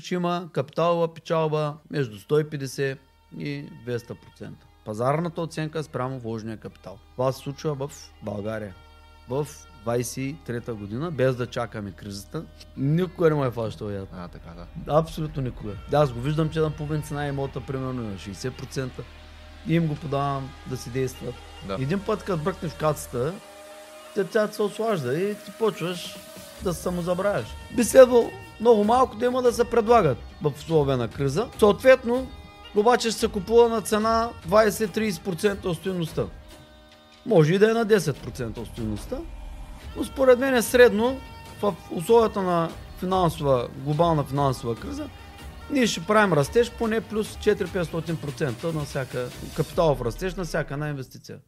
ще има капиталова печалба между 150 и 200%. Пазарната оценка спрямо вложения капитал. Това се случва в България. В 23-та година, без да чакаме кризата, никога не ме е фащал яд. А, така, да. Абсолютно никога. Да, аз го виждам, че на половин цена имота, примерно на 60%. И им го подавам да си действат. Да. Един път, като бръкнеш в кацата, тя се ослажда и ти почваш да се самозабравяш. Би следвало много малко да има да се предлагат в условия на криза. Съответно, обаче ще се купува на цена 20-30% от стоеността. Може и да е на 10% от стоеността, но според мен е средно в условията на финансова, глобална финансова криза, ние ще правим растеж поне плюс 4-500% на всяка капиталов растеж на всяка една инвестиция.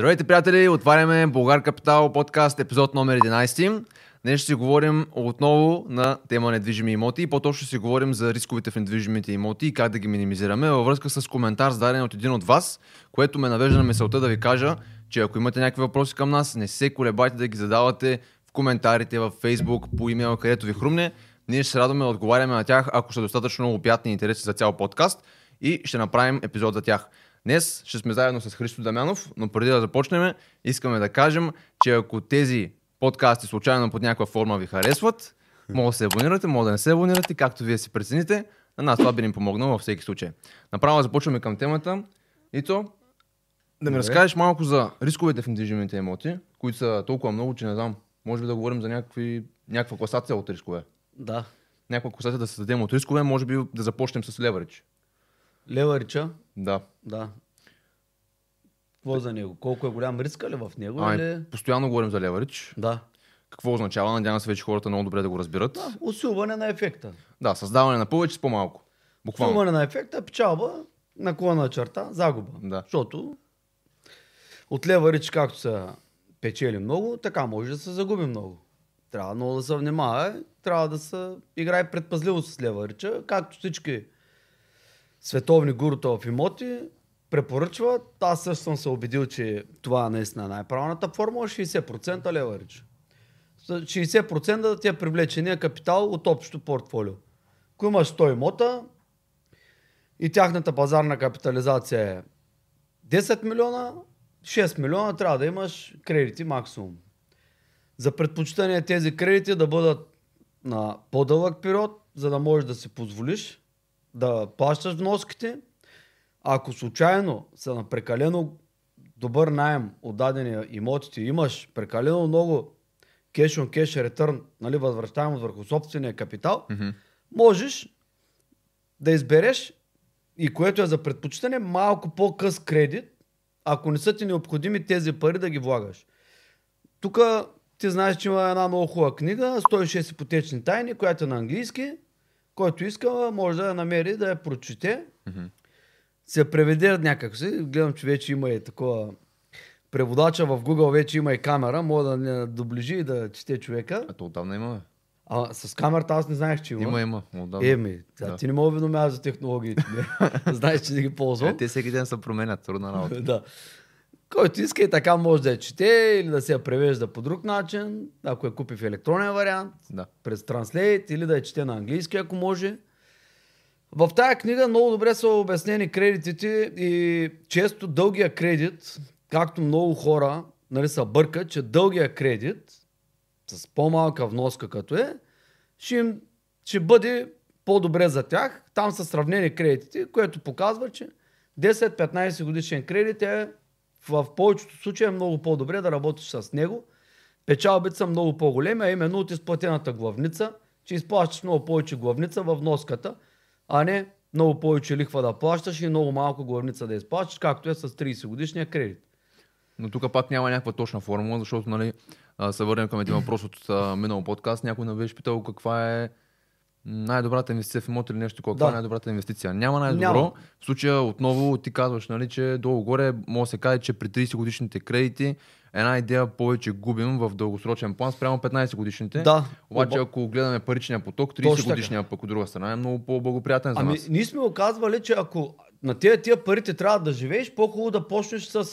Здравейте, приятели! Отваряме Българ Капитал подкаст, епизод номер 11. Днес ще си говорим отново на тема недвижими имоти и по-точно си говорим за рисковете в недвижимите имоти и как да ги минимизираме във връзка с коментар зададен от един от вас, което ме навежда на мисълта да ви кажа, че ако имате някакви въпроси към нас, не се колебайте да ги задавате в коментарите, в Facebook, по имейл, където ви хрумне. Ние ще се радваме да отговаряме на тях, ако са достатъчно много приятни и интереси за цял подкаст и ще направим епизод за тях. Днес ще сме заедно с Христо Дамянов, но преди да започнем, искаме да кажем, че ако тези подкасти случайно под някаква форма ви харесват, може да се абонирате, може да не се абонирате, както вие си прецените. На нас това би ни помогнало във всеки случай. Направо започваме към темата. Ито, да ми Добре. разкажеш малко за рисковете в недвижимите имоти, които са толкова много, че не знам. Може би да говорим за някакви, някаква класация от рискове. Да. Някаква класация да създадем от рискове, може би да започнем с леверидж. Леварича, Да. да. Какво за него? Колко е голям риска ли в него? Ами, или... постоянно говорим за леверидж. Да. Какво означава? Надявам се вече хората много добре да го разберат. да. Усилване на ефекта. Да, създаване на повече с по-малко. Буквално. Усилване на ефекта, печалба, наклона черта, загуба. Да. Защото от леварич, както се печели много, така може да се загуби много. Трябва много да се внимава, трябва да се играе предпазливо с леварича, както всички световни гурута в имоти препоръчват. Аз също съм се убедил, че това е наистина най-правилната формула, 60% леварич. 60% да ти е привлечения капитал от общото портфолио. Ако имаш 100 имота и тяхната пазарна капитализация е 10 милиона, 6 милиона трябва да имаш кредити максимум. За предпочитание тези кредити да бъдат на по-дълъг период, за да можеш да си позволиш да плащаш вноските. Ако случайно са на прекалено добър найем от дадени имотите, имаш прекалено много cash on cash return, нали, възвръщаемост върху собствения капитал, Мгм. можеш да избереш и което е за предпочитане, малко по-къс кредит, ако не са ти необходими тези пари да ги влагаш. Тук ти знаеш, че има една много хубава книга, 106 ипотечни тайни, която е на английски. Който иска, може да я намери, да я прочете. Мгм. Се преведе някак си. Гледам, че вече има и такова преводача в Google, вече има и камера, може да не доближи и да чете човека. А то отдавна има. А с камерата аз не знаех, че има. Има, има. Отдавна. Еми, да. Да. ти не ме уведомяваш за технологиите. Знаеш, че не ги ползвам. Е, те всеки ден се променят, трудна работа. да. Който иска и така може да я чете или да се я превежда по друг начин, ако я купи в електронен вариант, Да. през Translate или да я чете на английски, ако може. В тая книга много добре са обяснени кредитите и често дългия кредит, както много хора нали, са бъркат, че дългия кредит с по-малка вноска като е, ще, им, ще бъде по-добре за тях. Там са сравнени кредитите, което показва, че 10-15 годишен кредит е в повечето случаи е много по-добре да работиш с него. Печалбите са много по-големи, а именно от изплатената главница, че изплащаш много повече главница в вноската, а не много повече лихва да плащаш и много малко главница да изплащаш, както е с 30 годишния кредит. Но тук пак няма някаква точна формула, защото нали, се върнем към един въпрос от минал подкаст. Някой ме беше питал каква е най-добрата инвестиция в имот или нещо такова. Да. Е най-добрата инвестиция. Няма най-добро. Няма. В случая отново ти казваш, нали, че долу-горе може да се каже, че при 30 годишните кредити една идея повече губим в дългосрочен план спрямо 15 годишните. Да. Обаче Оба- ако гледаме паричния поток, Точно 30 така. годишния пък от друга страна е много по-благоприятен за Ами, нас. ние сме оказвали, че ако на тези тия парите трябва да живееш, по-хубаво да почнеш с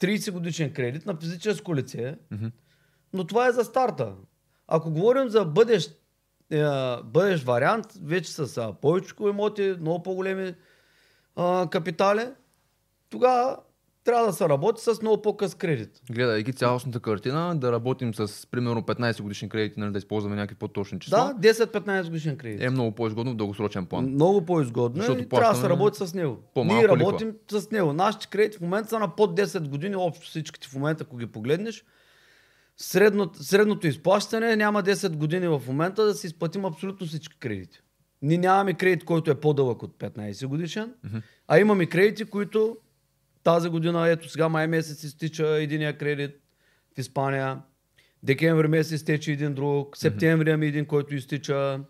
30 годишен кредит на физическо лице. Мгм. Но това е за старта. Ако говорим за бъдещ, е, бъдещ вариант, вече с повече имоти, много по-големи а, капитали, тогава трябва да се работи с много по-къс кредит. Гледайки цялостната картина, да работим с примерно 15 годишни кредити, нали, да използваме някакви по-точни числа, Да, 10-15 годишен кредит. е много по-изгодно в дългосрочен план. Много по-изгодно е Защото и трябва да се работи с него. Ние работим с него. Нашите кредити в момента са на под 10 години, общо всичките в момента, ако ги погледнеш. Средното, средното изплащане няма 10 години в момента да си изплатим абсолютно всички кредити. Ние нямаме кредит, който е по-дълъг от 15 годишен, а имаме кредити, които тази година, ето сега май месец изтича единия кредит в Испания, декември месец изтече един друг, септември имаме един, който изтича,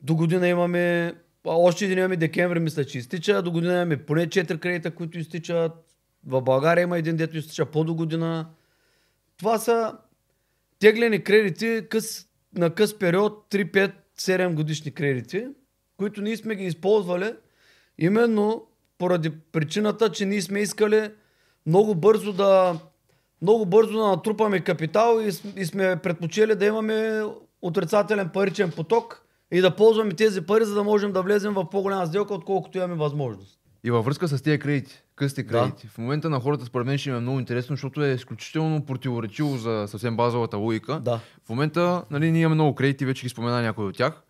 до година имаме, още един имаме декември, мисля, че изтича, до година имаме поне 4 кредита, които изтичат, в България има един, дето изтича по до година. Това са теглени кредити къс, на къс период 3, 5, 7 годишни кредити, които ние сме ги използвали именно поради причината, че ние сме искали много бързо да много бързо да натрупаме капитал и, и сме предпочели да имаме отрицателен паричен поток и да ползваме тези пари, за да можем да влезем в по-голяма сделка, отколкото имаме възможност. И във връзка с тези кредити, късите Да. кредити, в момента на хората според мен ще им е много интересно, защото е изключително противоречиво за съвсем базовата логика. Да. В момента нали, ние имаме много кредити, вече ги спомена някои от тях.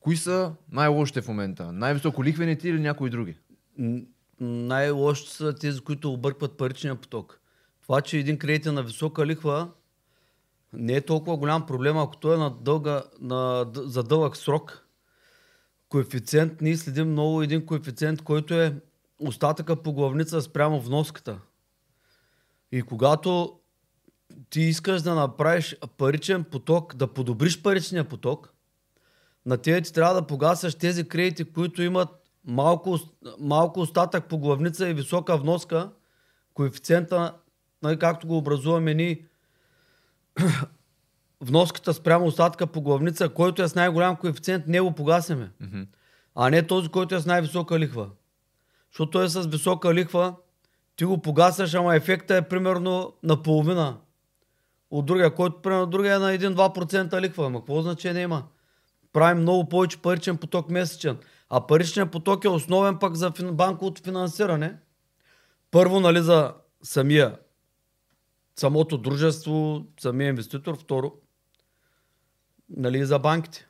Кои са най-лошите в момента? Най-високо лихвените или някои други? Н- Най-лошите са тези, които объркват паричния поток. Това, че един кредит е на висока лихва, не е толкова голям проблем, ако той е на дълга, на, за дълъг срок. Коефициент, ние следим много един коефициент, който е остатъка по главница спрямо вноската. И когато ти искаш да направиш паричен поток, да подобриш паричния поток, на тези ти трябва да погасяш тези кредити, които имат малко, малко остатък по главница и висока вноска, коефициента, нали, както го образуваме ние, вноската спрямо остатъка по главница, който е с най-голям коефициент, не го погасяме. Мгм. А не този, който е с най-висока лихва. Защото е с висока лихва, ти го погасяш, ама ефекта е примерно наполовина от другия, който примерно другия е на 1-2% лихва. Ама какво значение има? Правим много повече паричен поток месечен. А паричният поток е основен пък за банковото финансиране. Първо, нали, за самия самото дружество, самия инвеститор. Второ, нали, за банките.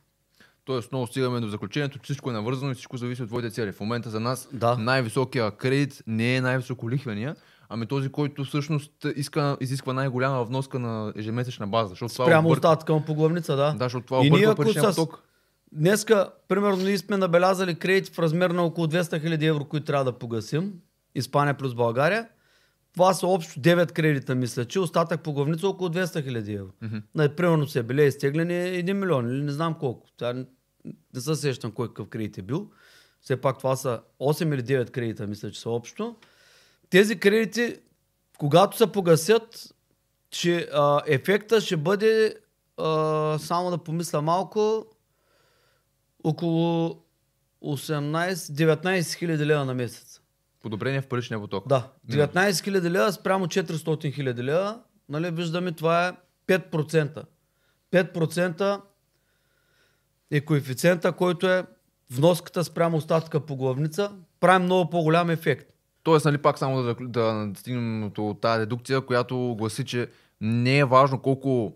Тоест, много стигаме до заключението, че всичко е навързано и всичко зависи от твоите цели. В момента за нас Да. най-високия кредит не е най-високо лихвения, ами този, който всъщност иска, изисква най-голяма вноска на ежемесечна база. Защото това Прямо обърка- остатъка му по главница, да. Да, защото това И ако паричния с- поток. Днеска, примерно, ние сме набелязали кредит в размер на около 200 000 евро, които трябва да погасим. Испания плюс България. Това са общо 9 кредита, мисля, че остатък по главница около 200 000 евро. Мгм. Нали, примерно се били изтеглени 1 милион или не знам колко. Тя не, се сещам кой какъв кредит е бил. Все пак това са 8 или 9 кредита, мисля, че са общо. Тези кредити, когато се погасят, че а, ефекта ще бъде, а, само да помисля малко, около 18-19 хиляди лева на месец. Подобрение в паричния поток. Да, 19 хиляди лева спрямо 400 хиляди лева, нали, виждаме това е 5%. 5% е коефициента, който е вноската спрямо остатъка по главница, прави много по-голям ефект. Тоест, нали, пак само да, да стигнем до тази дедукция, която гласи, че не е важно колко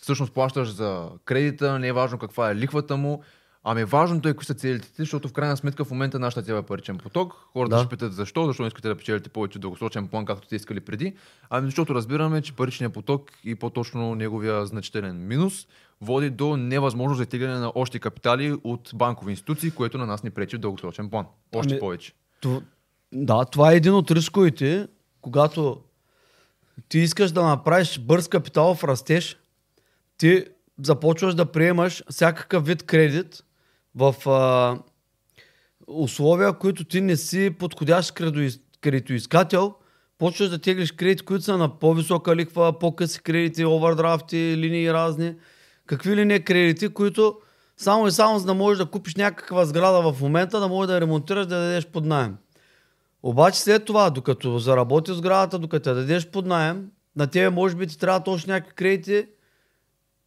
всъщност плащаш за кредита, не е важно каква е лихвата му, ами важното е кои са целите ти, защото в крайна сметка в момента нашата цел е паричен поток. Хората Да. ще питат защо, защо не искате да печелите повече дългосрочен план, както сте искали преди. Ами защото разбираме, че паричният поток и по-точно неговия значителен минус води до невъзможност за изтегляне на още капитали от банкови институции, което на нас ни пречи в дългосрочен план. Още Ами, повече. То, да, това е един от рисковете, когато ти искаш да направиш бърз капиталов растеж, ти започваш да приемаш всякакъв вид кредит, в а, условия, които ти не си подходящ кредитоискател, почваш да теглиш кредити, които са на по-висока ликва, по-къси кредити, овърдрафти, линии разни. Какви ли не кредити, които само и само за да можеш да купиш някаква сграда в момента, да можеш да ремонтираш, да дадеш под найем. Обаче след това, докато заработиш сградата, докато я дадеш под найем, на тебе може би ти трябва точно някакви кредити,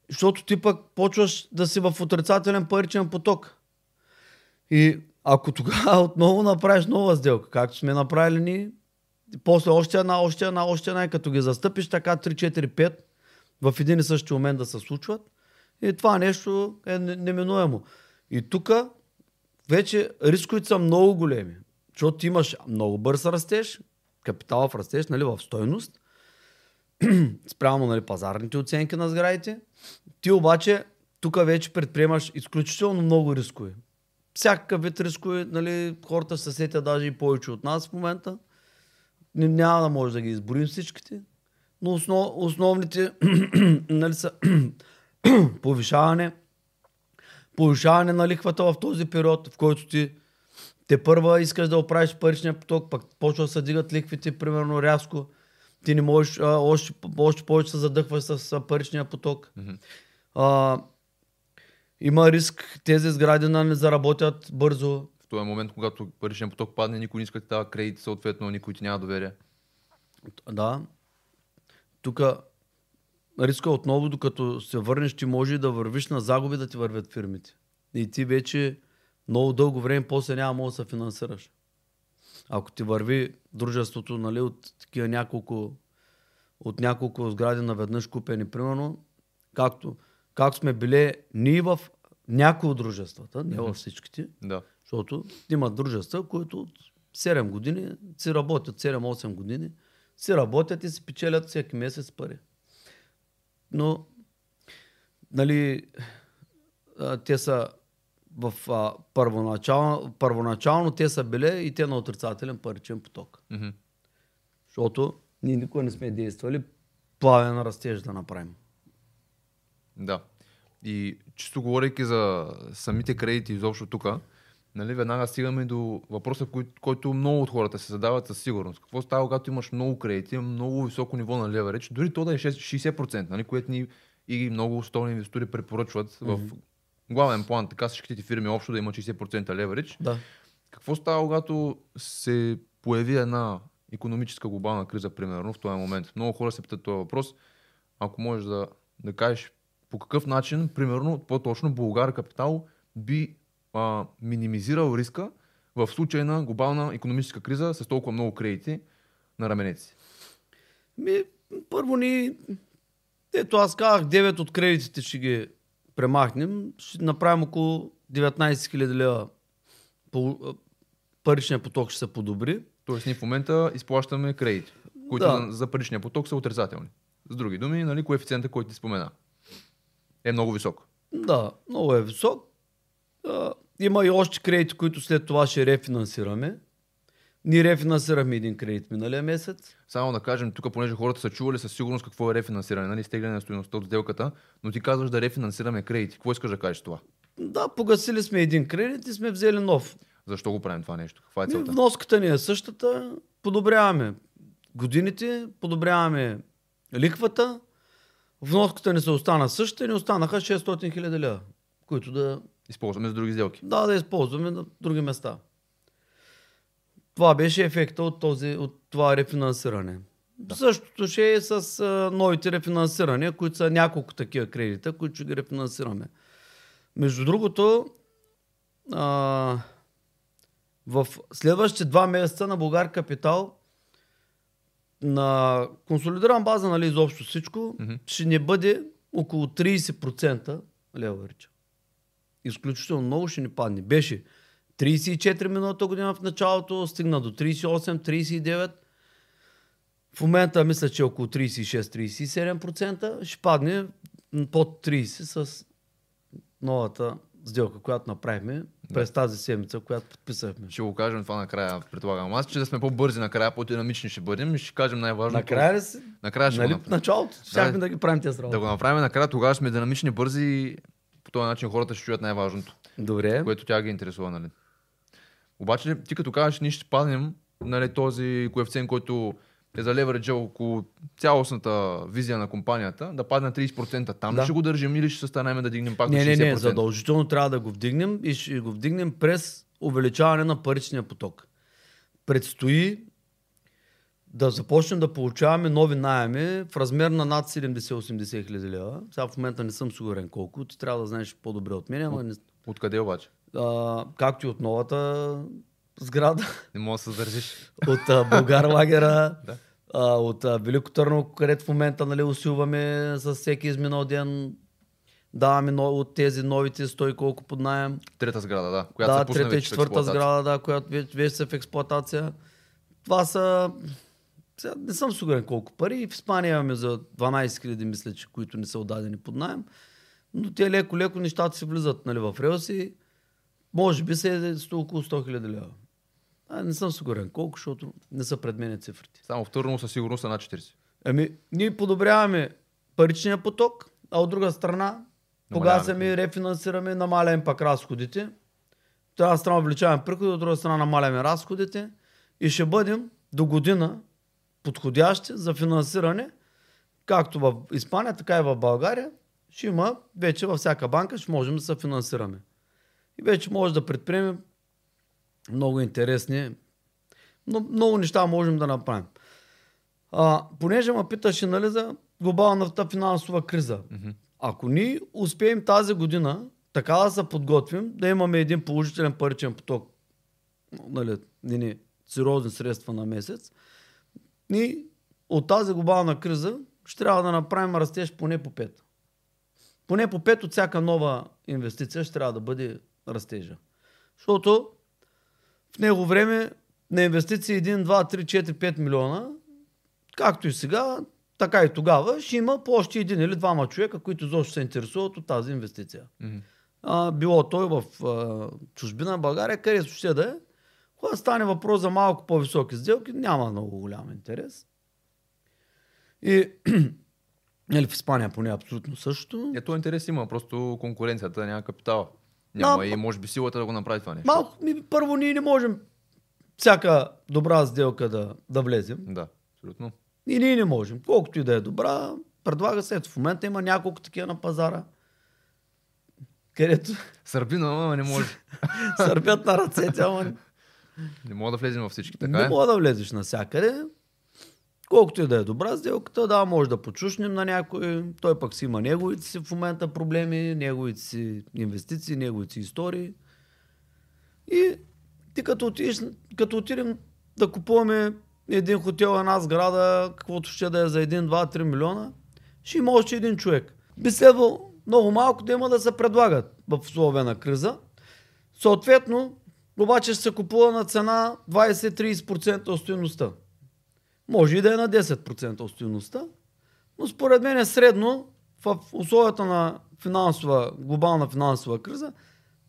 защото ти пък почваш да си в отрицателен паричен поток. И ако тогава отново направиш нова сделка, както сме направили ние, после още една, още една, още една, и като ги застъпиш така 3, 4, 5 в един и същи момент да се случват, и това нещо е не- неминуемо. И тук вече рисковете са много големи, защото ти имаш много бърз растеж, капиталов растеж нали, в стойност, спрямо нали, пазарните оценки на сградите. Ти обаче тук вече предприемаш изключително много рискове. Всякакъв вид рискове, нали, хората се сетят даже и повече от нас в момента. Няма да може да ги изборим всичките. Но основ, основните нали, са повишаване, повишаване на лихвата в този период, в който ти те първа искаш да оправиш паричния поток, пък почва да се дигат лихвите, примерно рязко. Ти не можеш, а, още, още повече се задъхваш с а, паричния поток. А, има риск тези сгради да не заработят бързо. В този момент, когато паричният поток падне, никой не иска да дава кредит, съответно никой ти няма доверие. Да. Тук риска отново, докато се върнеш, ти може да вървиш на загуби да ти вървят фирмите. И ти вече много дълго време после няма може да се финансираш. Ако ти върви дружеството нали, от такива няколко, от няколко сгради наведнъж купени, примерно, както, както сме били ние в някои от дружествата, не във всичките, Да. защото има дружества, които от 7 години си работят, 7-8 години, си работят и си печелят всеки месец пари. Но, нали, те са в а, първоначално, първоначално те са били и те на отрицателен паричен поток. Мгм. Защото ние никога не сме действали плавен растеж да направим. Да. И чисто говорейки за самите кредити изобщо тук, нали, веднага стигаме до въпроса, кой, който много от хората се задават със сигурност. Какво става, когато имаш много кредити, много високо ниво на леверидж, дори то да е 6 60%, нали, което ни и много столни инвестори препоръчват в главен план, така всичките ти фирми общо да имат 60% леверидж. Да. Какво става, когато се появи една економическа глобална криза, примерно, в този момент? Много хора се питат този въпрос. Ако можеш да, да кажеш по какъв начин, примерно, по-точно Българ Капитал би а, минимизирал риска в случай на глобална економическа криза с толкова много кредити на раменете си. Ми, първо ни, ето аз казах, 9 от кредитите ще ги премахнем, ще направим около 19 000 лева. Паричният поток ще се подобри. Тоест ние в момента изплащаме кредити, които Да. за, за паричния поток са отрицателни. С други думи, нали, коефициента, който ти спомена, е много висок. Да, много е висок. А, има и още кредити, които след това ще рефинансираме. Ние рефинансирахме един кредит миналия месец. Само да кажем, тук, понеже хората са чували със сигурност какво е рефинансиране, нали, стегляне на стоеността от сделката, но ти казваш да рефинансираме кредити. Какво искаш да кажеш това? Да, погасили сме един кредит и сме взели нов. Защо го правим това нещо? Каква е целта? Вноската ни е същата, подобряваме годините, подобряваме ликвата, вноската ни се остана същата и ни останаха 600 хиляди лева, които да, Използваме за други сделки. да, да използваме на други места. Това беше ефекта от, този, от това рефинансиране. Да. Същото ще е с а, новите рефинансирания, които са няколко такива кредита, които ще ги рефинансираме. Между другото, а, в следващите два месеца на Българ Капитал на консолидиран база, нали, изобщо всичко, Мгм. ще не бъде около 30% леверича. Изключително много ще ни падне. Беше 34 миналата година в началото, стигна до 38, 39. В момента мисля, че около 36-37% ще падне под 30 с новата сделка, която направихме през тази седмица, която подписахме. Ще го кажем това накрая, предполагам. Аз, че да сме по-бързи накрая, по-динамични ще бъдем и ще кажем най-важното. Накрая ли си? Накрая ще Нали го направим. началото? Щяхме да ги правим тези работи. Да го направим накрая, тогава сме динамични, бързи. По този начин хората ще чуят най-важното, Добре. което тя ги интересува, нали. Обаче, ти като кажеш, ние ще паднем, нали, този коефициент, който е за левериджа около цялостната визия на компанията, да падне на 30%. Там Да. ще го държим или ще се станем да дигнем пак Не, на не, 60%? не, задължително трябва да го вдигнем и ще го вдигнем през увеличаване на паричния поток. Предстои да започнем да получаваме нови найеми в размер на над 70-80 хиляди лева. Сега в момента не съм сигурен колко. Ти трябва да знаеш по-добре от мен, ама не, Откъде обаче? а, както и от новата сграда, Не мога да се задържиш. от а, Българ лагера, Да. а, от а, Велико Търново, където в момента нали, усилваме с всеки изминал ден. Даваме но, от тези новите стои колко под найем. Трета сграда, да. Която да, трета и четвърта сграда, да, която вече, вече са в експлоатация. Това са... Сега не съм сигурен колко пари. В Испания имаме за 12 000, мисля, че, които не са отдадени под найем. Но те леко-леко нещата си влизат нали, в релси. Може би се е около 100 000 лева. А, не съм сигурен колко, защото не са пред мен цифрите. Само в Търново със сигурност са над 40. Ами, ние подобряваме паричния поток, а от друга страна, погасяме рефинансираме, намаляем пак разходите. От една страна увеличаваме приходи, от друга страна намаляме разходите и ще бъдем до година подходящи за финансиране, както в Испания, така и в България. Ще има вече във всяка банка, ще можем да се финансираме. И вече може да предприемем много интересни, но много неща можем да направим. А, понеже ме питаше нали, за глобалната финансова криза. Ако ние успеем тази година така да се подготвим, да имаме един положителен паричен поток, нали, ни сериозни средства на месец, ние от тази глобална криза ще трябва да направим растеж поне по 5. Поне по 5 от всяка нова инвестиция ще трябва да бъде растежа. Защото в него време на инвестиции 1, 2, 3, 4, 5 милиона, както и сега, така и тогава, ще има по още един или двама човека, които изобщо се интересуват от тази инвестиция. Мгм. А, било той в а, чужбина, България, където ще да е. Когато стане въпрос за малко по-високи сделки, няма много голям интерес. И или в Испания поне абсолютно също. Ето интерес има, просто конкуренцията няма капитал. Няма Да, и може би силата да го направи това нещо. Малко, ми, първо ние не можем всяка добра сделка да, да влезем. Да, абсолютно. И ние не можем. Колкото и да е добра, предлага се. Ето в момента има няколко такива на пазара, където Сърбина, ама не може. сърбят на ръцете, ама Не мога да влезем във всички, така не е? мога да влезеш навсякъде. Колкото и да е добра сделката, да, може да почушнем на някой. Той пък си има неговите си в момента проблеми, неговите си инвестиции, неговите си истории. И ти като, отидеш, като отидем да купуваме един хотел, една сграда, каквото ще да е за 1, 2, 3 милиона, ще има още един човек. Би следвало много малко да има да се предлагат в условия на криза. Съответно, обаче ще се купува на цена 20-30% от стоеността. Може и да е на 10% от стоеността, но според мен е средно в условията на финансова, глобална финансова криза,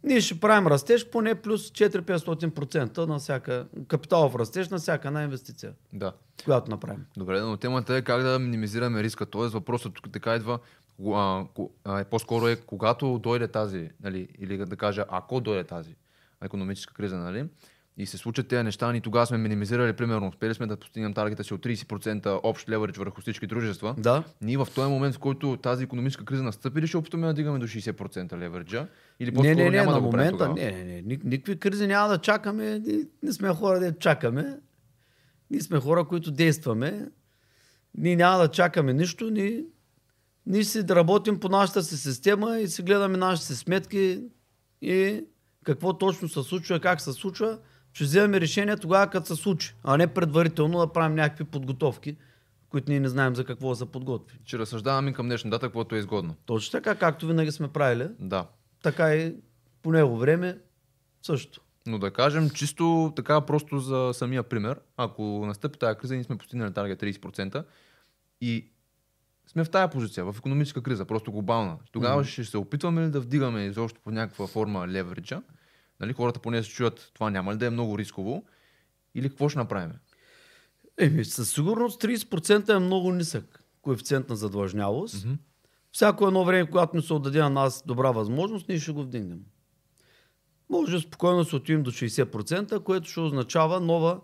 ние ще правим растеж поне плюс 4-500% на всяка капиталов растеж на всяка една инвестиция, Да. която направим. Добре, но темата е как да минимизираме риска. Тоест въпросът тук така идва, а, а, е, по-скоро е когато дойде тази, нали, или да кажа, ако дойде тази економическа криза, нали, и се случат тези неща, ние тогава сме минимизирали, примерно, успели сме да постигнем таргета си от 30% общ леверидж върху всички дружества. Да. Ние в този момент, в който тази економическа криза настъпи, ли ще опитаме да дигаме до 60% левериджа? Или Не, не, не, няма на да го момента, тогава? не, не, не, ник- никакви кризи няма да чакаме, ние не сме хора да чакаме. Ние сме хора, които действаме. Ние няма да чакаме нищо, ние, ние си да работим по нашата си система и си гледаме нашите си сметки и какво точно се случва, как се случва. Ще вземем решение тогава, като се случи, а не предварително да правим някакви подготовки, които ние не знаем за какво да се подготви. Че разсъждаваме към днешна дата, каквото е изгодно. Точно така, както винаги сме правили, Да. така и по него време също. Но да кажем, чисто така просто за самия пример, ако настъпи тази криза, ние сме постигнали таргет 30% и сме в тая позиция, в економическа криза, просто глобална. Тогава ще се опитваме ли да вдигаме изобщо по някаква форма левериджа? Нали, хората поне се чуят, това няма ли да е много рисково? Или какво ще направим? Еми, със сигурност 30% е много нисък коефициент на задлъжнялост. Мгм. всяко едно време, когато ни се отдаде на нас добра възможност, ние ще го вдигнем. Може спокойно да се отидем до 60%, което ще означава нова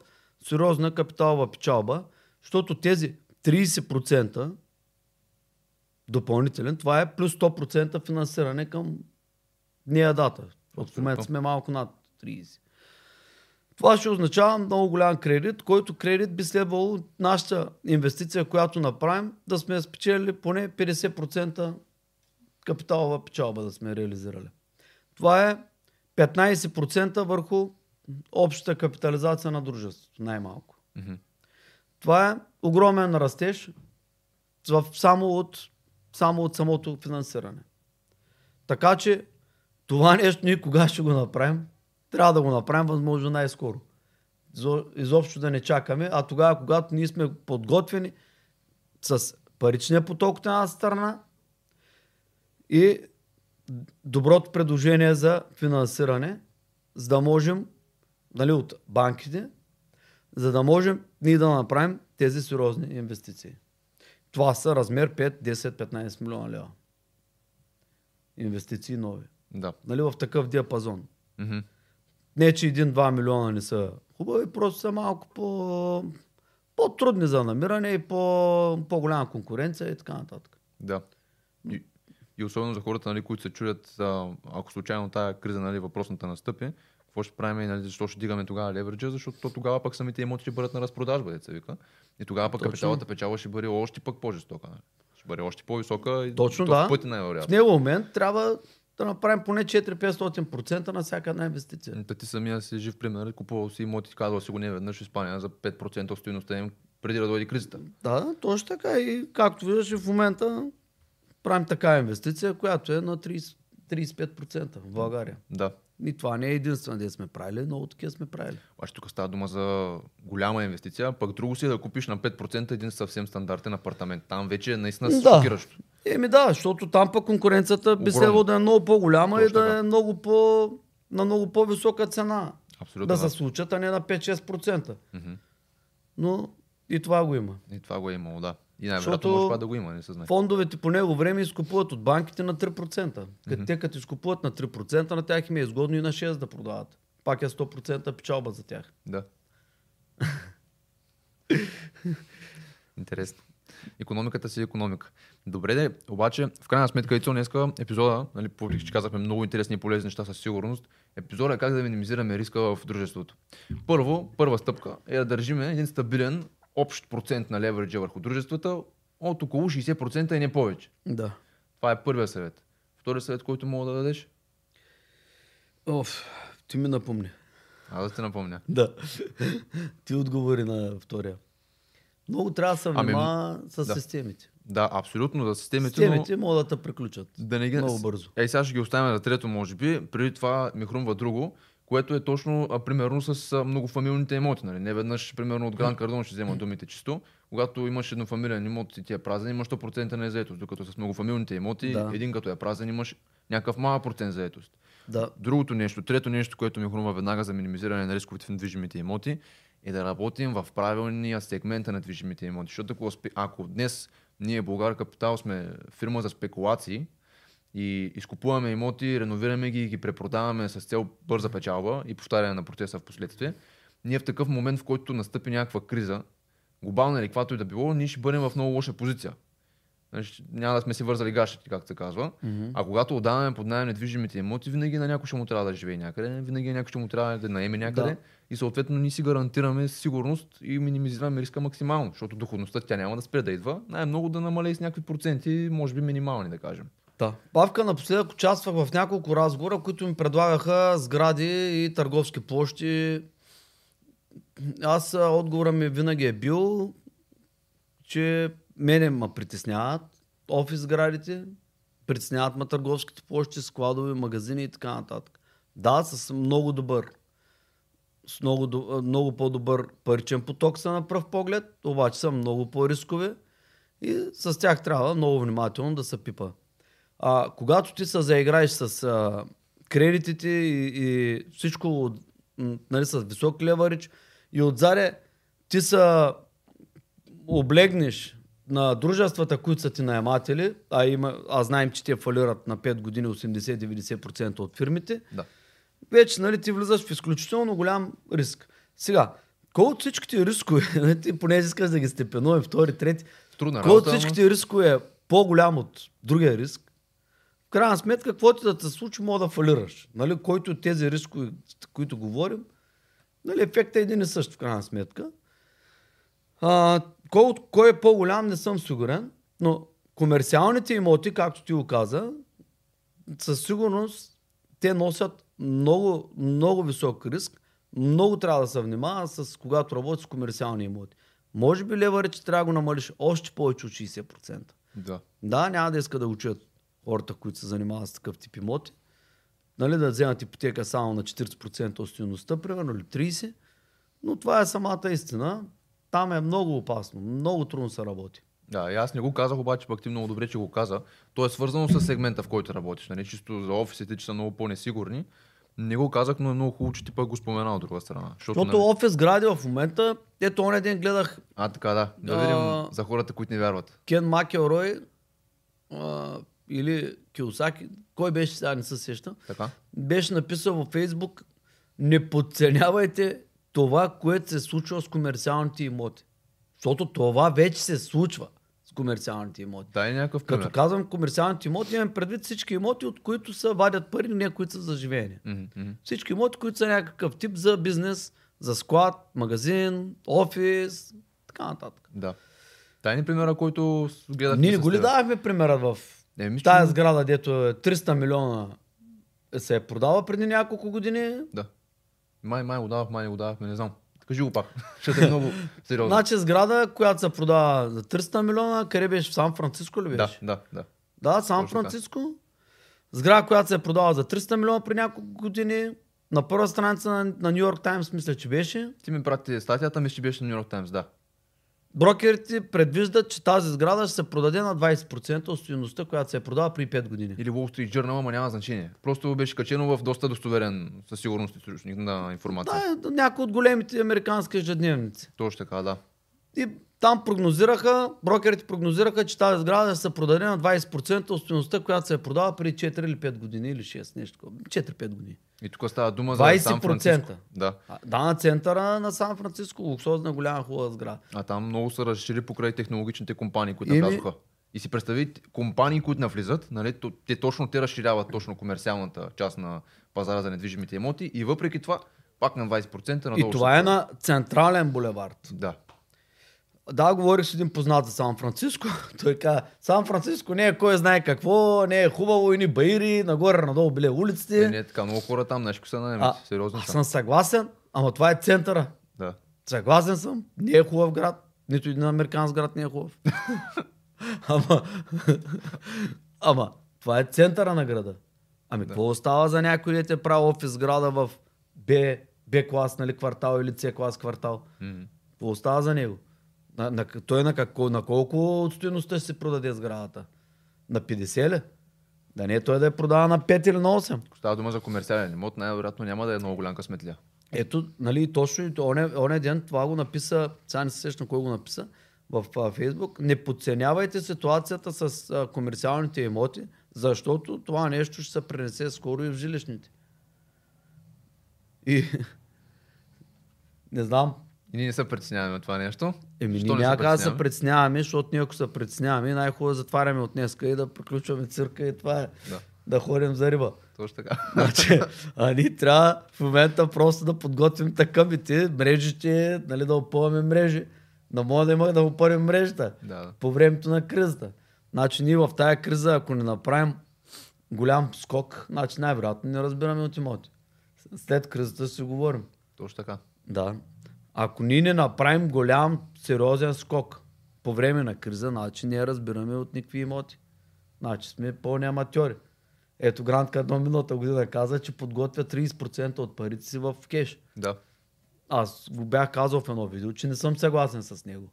сериозна капиталова печалба, защото тези 30% допълнителен, това е плюс 100% финансиране към нея дата. От в момента сме малко над 30. Това ще означава много голям кредит, който кредит би следвало нашата инвестиция, която направим, да сме спечелили поне 50% капиталова печалба да сме реализирали. Това е 15% върху общата капитализация на дружеството, най-малко. Мгм. Това е огромен растеж в- само от, само от самото финансиране. Така че това нещо ние кога ще го направим? Трябва да го направим възможно най-скоро. Изо- Изобщо да не чакаме, а тогава, когато ние сме подготвени с паричния поток от една страна и доброто предложение за финансиране, за да можем, нали, от банките, за да можем ние да направим тези сериозни инвестиции. Това са размер 5, 10, 15 милиона лева. Инвестиции нови. Да. Нали, в такъв диапазон. Мгм. Не, че 1-2 милиона не са хубави, просто са малко по, по-трудни за намиране и по, по-голяма конкуренция и така нататък. Да. И, и особено за хората, нали, които се чудят, ако случайно тая криза, нали, въпросната настъпи, какво ще правим нали, защо ще дигаме тогава левериджа, защото то тогава пък самите имоти ще бъдат на разпродажба, деца вика. И тогава пък Точно. капиталата печалба ще бъде още пък по-жестока. Нали. Ще бъде още по-висока и Точно, то да. в пъти В най-вероятно. него момент трябва да направим поне 4-500% на всяка една инвестиция. Та ти самия си жив пример, купувал си имоти, казвал си го не веднъж в Испания за 5% от стоиността им преди да дойде кризата. Да, точно така. И както виждаш, в момента правим такава инвестиция, която е на 30, 35% в България. Да. И това не е единствено, де сме правили, много такива сме правили. Обаче тук става дума за голяма инвестиция, пък друго си е да купиш на 5% един съвсем стандартен апартамент. Там вече е наистина Да. шокиращо. Еми да, защото там пък конкуренцията би следвало да е много по-голяма и Точно да така. е много по, на много по-висока цена. Абсолютно. да да. се случат, а не на 5-6%. Мгм. Но и това го има. И това го е имало, да. И най-вероятно може това да го има, не се знае. Фондовете по него време изкупуват от банките на 3%. Като те като изкупуват на 3%, на тях им е изгодно и на 6% да продават. Пак е 100% печалба за тях. Да. Интересно. Економиката си е економика. Добре, де, обаче, в крайна сметка, и днеска епизода, нали, въпреки че казахме много интересни и полезни неща със сигурност, епизода е как да минимизираме риска в дружеството. Първо, първа стъпка е да държим един стабилен общ процент на левериджа върху дружествата от около 60% и не повече. Да. Това е първият съвет. Вторият съвет, който мога да дадеш? Оф, ти ми напомни. Аз да те напомня. Да. ти отговори на втория. Много трябва да се Ами, внимава с да. системите. Да, абсолютно, за системите, Системите могат да те приключат. Да не ги... Много бързо. Ей, сега ще ги оставим за трето, може би. Преди това ми хрумва друго, което е точно а, примерно с многофамилните имоти. Нали? Не веднъж, примерно от Гран Кардон ще взема думите чисто. Когато имаш еднофамилен имот и ти е празен, имаш 100% на заетост. Докато с многофамилните имоти, Да. един като е празен, имаш някакъв малък процент заетост. Да. Другото нещо, трето нещо, което ми хрумва веднага за минимизиране на рисковете в недвижимите имоти, е да работим в правилния сегмент на недвижимите имоти. Защото ако, ако днес ние, Българ Капитал, сме фирма за спекулации и изкупуваме имоти, реновираме ги и ги препродаваме с цел бърза печалба и повтаряне на процеса в последствие, ние в такъв момент, в който настъпи някаква криза, глобална или каквато и да било, ние ще бъдем в много лоша позиция. Значи, няма да сме си вързали гащите, както се казва. Мгм. А когато отдаваме под найем недвижимите имоти, винаги на някой ще му трябва да живее някъде, винаги на някой ще му трябва да наеме някъде Да. и съответно ние си гарантираме сигурност и минимизираме риска максимално, защото доходността тя няма да спре да идва, най-много да намалее с някакви проценти, може би минимални да кажем. Да. Павка напоследък участвах в няколко разговора, които ми предлагаха сгради и търговски площи. Аз отговора ми винаги е бил, че мене ме притесняват офис сградите, притесняват ме търговските площи, складове, магазини и така нататък. Да, с много добър с много, много по-добър паричен поток са на пръв поглед, обаче са много по-рискови и с тях трябва много внимателно да се пипа. А, когато ти се заиграеш с а, кредитите и, и всичко нали, с висок леварич и отзаре ти се облегнеш на дружествата, които са ти наематели, а, има, а знаем, че те фалират на 5 години 80-90% от фирмите, Да. вече нали, ти влизаш в изключително голям риск. Сега, кой от всичките рискове, нали, ти понеже искаш да ги степенуваме, втори, трети, Трудна кой от работа, всичките рискове е по-голям от другия риск, крайна сметка, какво ти да те случи, мога да фалираш. Нали, който от тези рискове, които говорим, нали, ефектът е един и същ в крайна сметка. А, кой, кой е по-голям, не съм сигурен, но комерциалните имоти, както ти го каза, със сигурност те носят много, много висок риск. Много трябва да се внимава с когато работи с комерциални имоти. Може би левари, че трябва да го намалиш още повече от 60%. Да. Да, няма да иска да го чуят хората, които се занимават с такъв тип имоти. Нали, да вземат ипотека само на 40% от стоеността, примерно, или 30%. Но това е самата истина. Там е много опасно. Много трудно се работи. Да, и аз не го казах, обаче пък ти много добре, че го каза. То е свързано с сегмента, в който работиш. Нали? Чисто за офисите, че са много по-несигурни. Не го казах, но е много хубаво, че ти пък го спомена от друга страна. Защото, Защото нали... офис гради в момента, ето оня ден гледах А, така да. Да видим А- за хората, които не вярват. Кен Макелрой а, или Киосаки, кой беше сега, не се сеща, Така? беше написал във Фейсбук не подценявайте това, което се случва с комерциалните имоти. Защото това вече се случва с комерциалните имоти. Дай някакъв пример. Като казвам комерциалните имоти, имам предвид всички имоти, от които се вадят пари, не които са за живеене. Мгм. Всички имоти, които са някакъв тип за бизнес, за склад, магазин, офис, така нататък. Да. Дай ни примера, който гледах. Ние не го ли давахме примера в Мисля, тая сграда, дето е 300 милиона се е продава преди няколко години. Да. Май, май го давах, май не го давахме, не знам. Кажи го пак, защото е много сериозно. Значи сграда, която се продава за 300 милиона, къде беше? В Сан Франциско ли да, беше? да, да. Да, Сан Точно така. Франциско. Сграда, която се е продава за 300 милиона при няколко години. На първа страница на, на Нью Йорк Таймс, мисля, че беше. Ти ми прати статията, мисля, че беше на Нью Йорк Таймс, да. Брокерите предвиждат, че тази сграда ще се продаде на 20% от стоеността, която се е продава при 5 години. Или Wall Street Journal, ама няма значение. Просто беше качено в доста достоверен, със сигурност източник на информация. Да, е някои от големите американски ежедневници. Точно така, да. И там прогнозираха, брокерите прогнозираха, че тази сграда се продаде на 20% от стоеността, която се е продава преди 4 или 5 години или 6, нещо такова. 4-5 години. И тук става дума за 20%. Сан Франциско. Да. Да, на центъра на Сан Франциско, луксозна голяма хубава сграда. А там много се разшири покрай технологичните компании, които навлязоха. И си представи компании, които навлизат, нали, те точно те разширяват точно комерциалната част на пазара за недвижимите имоти и въпреки това пак на 20% надолу. И това е на централен булевард. Да. Да, говорих с един познат за Сан Франциско. Той каза, Сан Франциско не е кой знае какво, не е хубаво, и ни баири, нагоре, надолу били улиците. Не, не е така. Много хора там, нещо са наемат. а, Сериозно аз съм съгласен, ама това е центъра. Да. Съгласен съм, не е хубав град. Нито един американски град не е хубав. ама, ама, това е центъра на града. Ами, какво остава за някой да те прави офис града в Б, Б клас, нали, квартал или С клас квартал? М. Какво остава за него? На, на, той на, какво, на колко от стоеността ще се продаде сградата? На 50 ли? Да не е той да я продава на 5 или на 8. Ако става дума за комерциален имот, най-вероятно няма да е много голям късметля. Ето, нали, точно и оне, оне ден това го написа, сега не се сещам кой го написа, в а, Фейсбук. Не подценявайте ситуацията с а, комерциалните имоти, защото това нещо ще се пренесе скоро и в жилищните. И не знам, И ние не се притесняваме от това нещо. Еми, Що ние няма как да се притесняваме? защото ние ако се притесняваме, най-хубаво е затваряме от днеска и да приключваме цирка и това е Да. да ходим за риба. Точно така. Значи, а ние трябва в момента просто да подготвим такъмите, мрежите, нали, да опъваме мрежи. Да може да има да опърим мрежата да. по времето на кризата. Значи ние в тая криза, ако не направим голям скок, значи най-вероятно не разбираме от имоти. След кризата си говорим. Точно така. Да. Ако ние не направим голям, сериозен скок по време на криза, значи ние разбираме от никакви имоти. Значи сме пълни аматьори. Ето Грант едно миналата година каза, че подготвя 30% от парите си в кеш. Да. Аз го бях казал в едно видео, че не съм съгласен с него.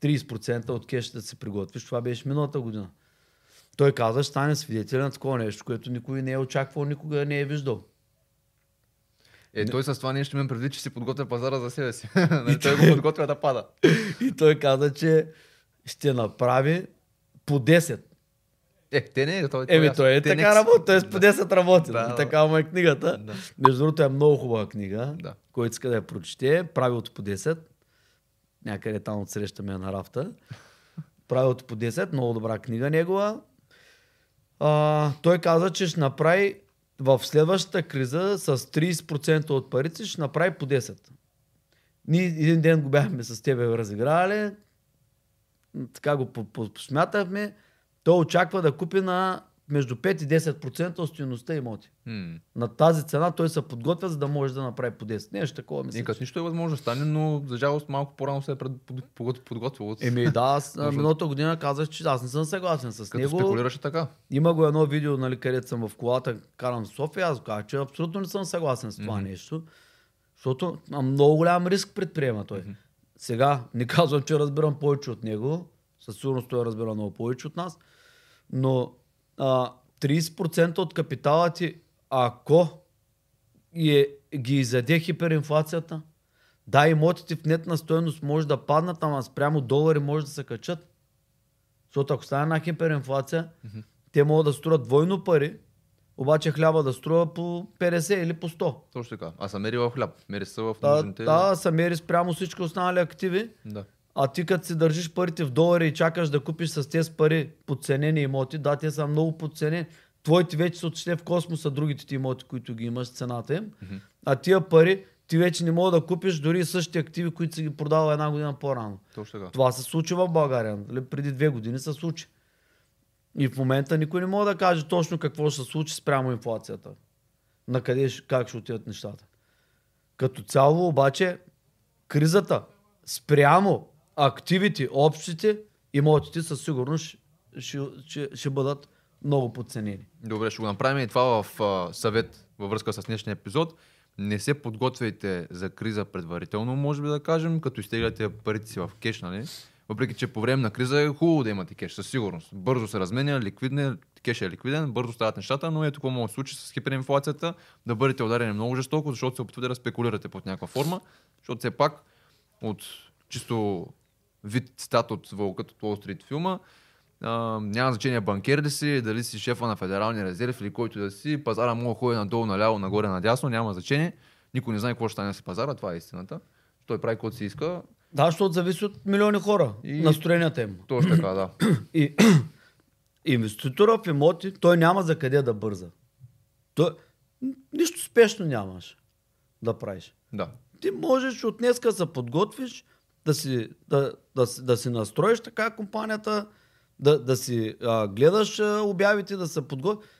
30% от кеш да се приготвиш, това беше миналата година. Той каза, ще стане свидетел на такова нещо, което никой не е очаквал, никога не е виждал. Е, той с това нещо имам предвид, че си подготвя пазара за себе си. Нали, той го подготвя да пада. И той каза, че ще направи по 10. Е, те не, той, Еми, той е Те така работи, т.е. по 10 работи. Да, да. така му е книгата. Да. Между другото е много хубава книга, Да. който иска да я прочете. Правилото по 10. Някъде там отсрещаме на рафта. Правилото по 10, много добра книга негова. А, той каза, че ще направи в следващата криза с 30% от парите, ще направи по 10. Ние един ден го бяхме с тебе разиграли, така го по- по- посмятахме. Той очаква да купи на между 5 и 10% от стоеността имоти. М. На тази цена той се подготвя, за да може да направи по 10. Нещо такова мисля. Като нищо е възможно да стане, но за жалост малко по-рано се е пред, подготвил. От, Еми да, аз миналата година казах, че аз не съм съгласен с като него. спекулираше така. Има го едно видео, нали, където съм в колата, карам в София, аз казах, че абсолютно не съм съгласен с това Мгм. нещо, защото много голям риск предприема той. Мгм. Сега, не казвам, че разбирам повече от него, със сигурност той разбира много повече от нас, но а, 30% от капитала ти, ако е, ги изяде хиперинфлацията, да, имотите в нетна стоеност може да паднат, ама спрямо долари може да се качат. Защото ако стане една хиперинфлация, Мгм. те могат да струват двойно пари, обаче хляба да струва по 50 или по 100. Точно така. А са мери в хляб. Мери са в Да, нужните. да, са мери спрямо всички останали активи, да. А ти като си държиш парите в долари и чакаш да купиш с тези пари подценени имоти, да, те са много подценени. Твоите вече са отишли в космоса, другите ти имоти, които ги имаш, цената им. Мгм. А тия пари ти вече не мога да купиш дори същите активи, които си ги продава една година по-рано. Точно така. Това се случи в България. Нали? Преди две години се случи. И в момента никой не може да каже точно какво ще се случи спрямо инфлацията. На къде, как ще отидат нещата. Като цяло обаче, кризата спрямо активите, общите, имотите със сигурност ще, ще, ще, бъдат много подценени. Добре, ще го направим и това в а, съвет във връзка с днешния епизод. Не се подготвяйте за криза предварително, може би да кажем, като изтегляте парите си в кеш, нали? Въпреки, че по време на криза е хубаво да имате кеш, със сигурност. Бързо се разменя, ликвиден, кеш е ликвиден, бързо стават нещата, но ето какво може да случи с хиперинфлацията, да бъдете ударени много жестоко, защото се опитвате да спекулирате под някаква форма, защото все пак от чисто вид цитат от вълкът от Wall Street филма, а, няма значение банкер ли си, дали си шефа на Федералния резерв или който да си, пазара мога да ходи надолу, наляво, нагоре, надясно, няма значение. Никой не знае какво ще стане с пазара, това е истината. Той прави каквото си иска. Да, защото зависи от милиони хора. И-. Настроенията им. Точно така, да. И инвеститора в имоти, той няма за къде да бърза. Той, нищо спешно нямаш да правиш. да. Ти можеш от днеска да се подготвиш, да си, да, да, да си настроиш така компанията, да, да си а, гледаш а, обявите, да се подготвиш.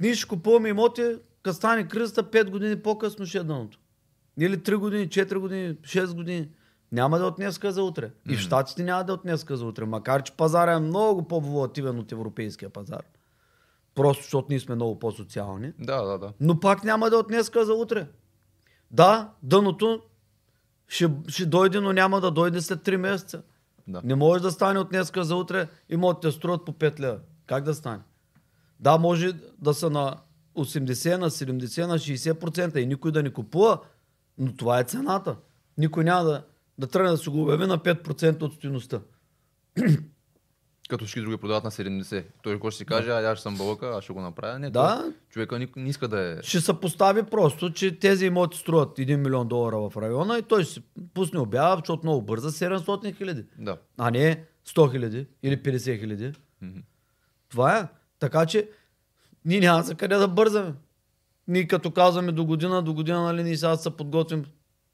Ние ще купуваме имоти, като стане кризата, 5 години по-късно ще е дъното. Или 3 години, 4 години, 6 години. Няма да е от днеска за утре. И в Штатите няма да е от днеска за утре. Макар, че пазара е много по-волативен от европейския пазар. Просто защото ние сме много по-социални. Да, да, да. Но пак няма да е от днеска за утре. Да, дъното ще, ще дойде, но няма да дойде след 3 месеца. да. Не може да стане от днеска за утре имотите струват по 5 лева. Как да стане? Да, може да са на 80, на 70, на 60% и никой да не купува, но това е цената. Никой няма да, да тръгне да се го обяви на 5% от стоеността. Като всички други продават на 70. Той какво ще си каже, а аз съм бълъка, аз ще го направя. Не, Да. той- човека никой не иска да е... Ще се постави просто, че тези имоти струват 1 милион долара в района и той ще си пусне обява, защото много бърза 700 хиляди. Да. А не 100 хиляди или 50 хиляди. Това е. Така че ние няма за къде да бързаме. Ние като казваме до година, до година, нали, ние сега се подготвим.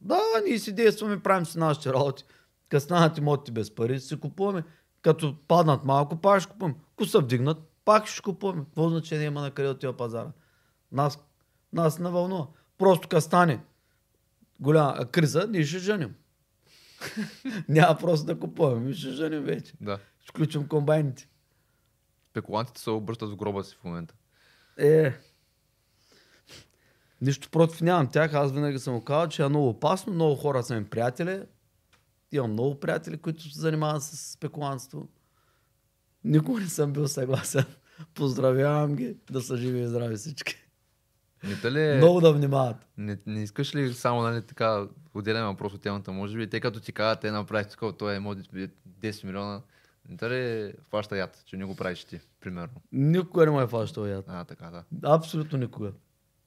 Да, ние си действаме, правим си нашите работи. Като станат имоти без пари, си купуваме. Като паднат малко, пак ще купуваме. Ако се вдигнат, пак ще купуваме. Какво значение има на къде отива пазара? Нас, нас не вълнува. Просто като стане голяма криза, ние ще женим. Няма просто да купуваме, ще женим вече. Да. Ще включим комбайните. Спекулантите се обръщат в гроба си в момента. Е, нищо против нямам тях. Аз винаги съм казал, че е много опасно. Много хора са ми приятели. Имам много приятели, които се занимават с спекулантство. Никога не съм бил съгласен. Поздравявам ги, да са живи и здрави всички. Не, ли, е- Много да внимават. не, не искаш ли само нали, така отделен въпрос от темата, може би, те като ти кажат, те направих такова, той е мод 10 милиона, не те ли фаща яд, че не го правиш ти, примерно? Никога не ме е фащал яд. А, така, да. Абсолютно никога.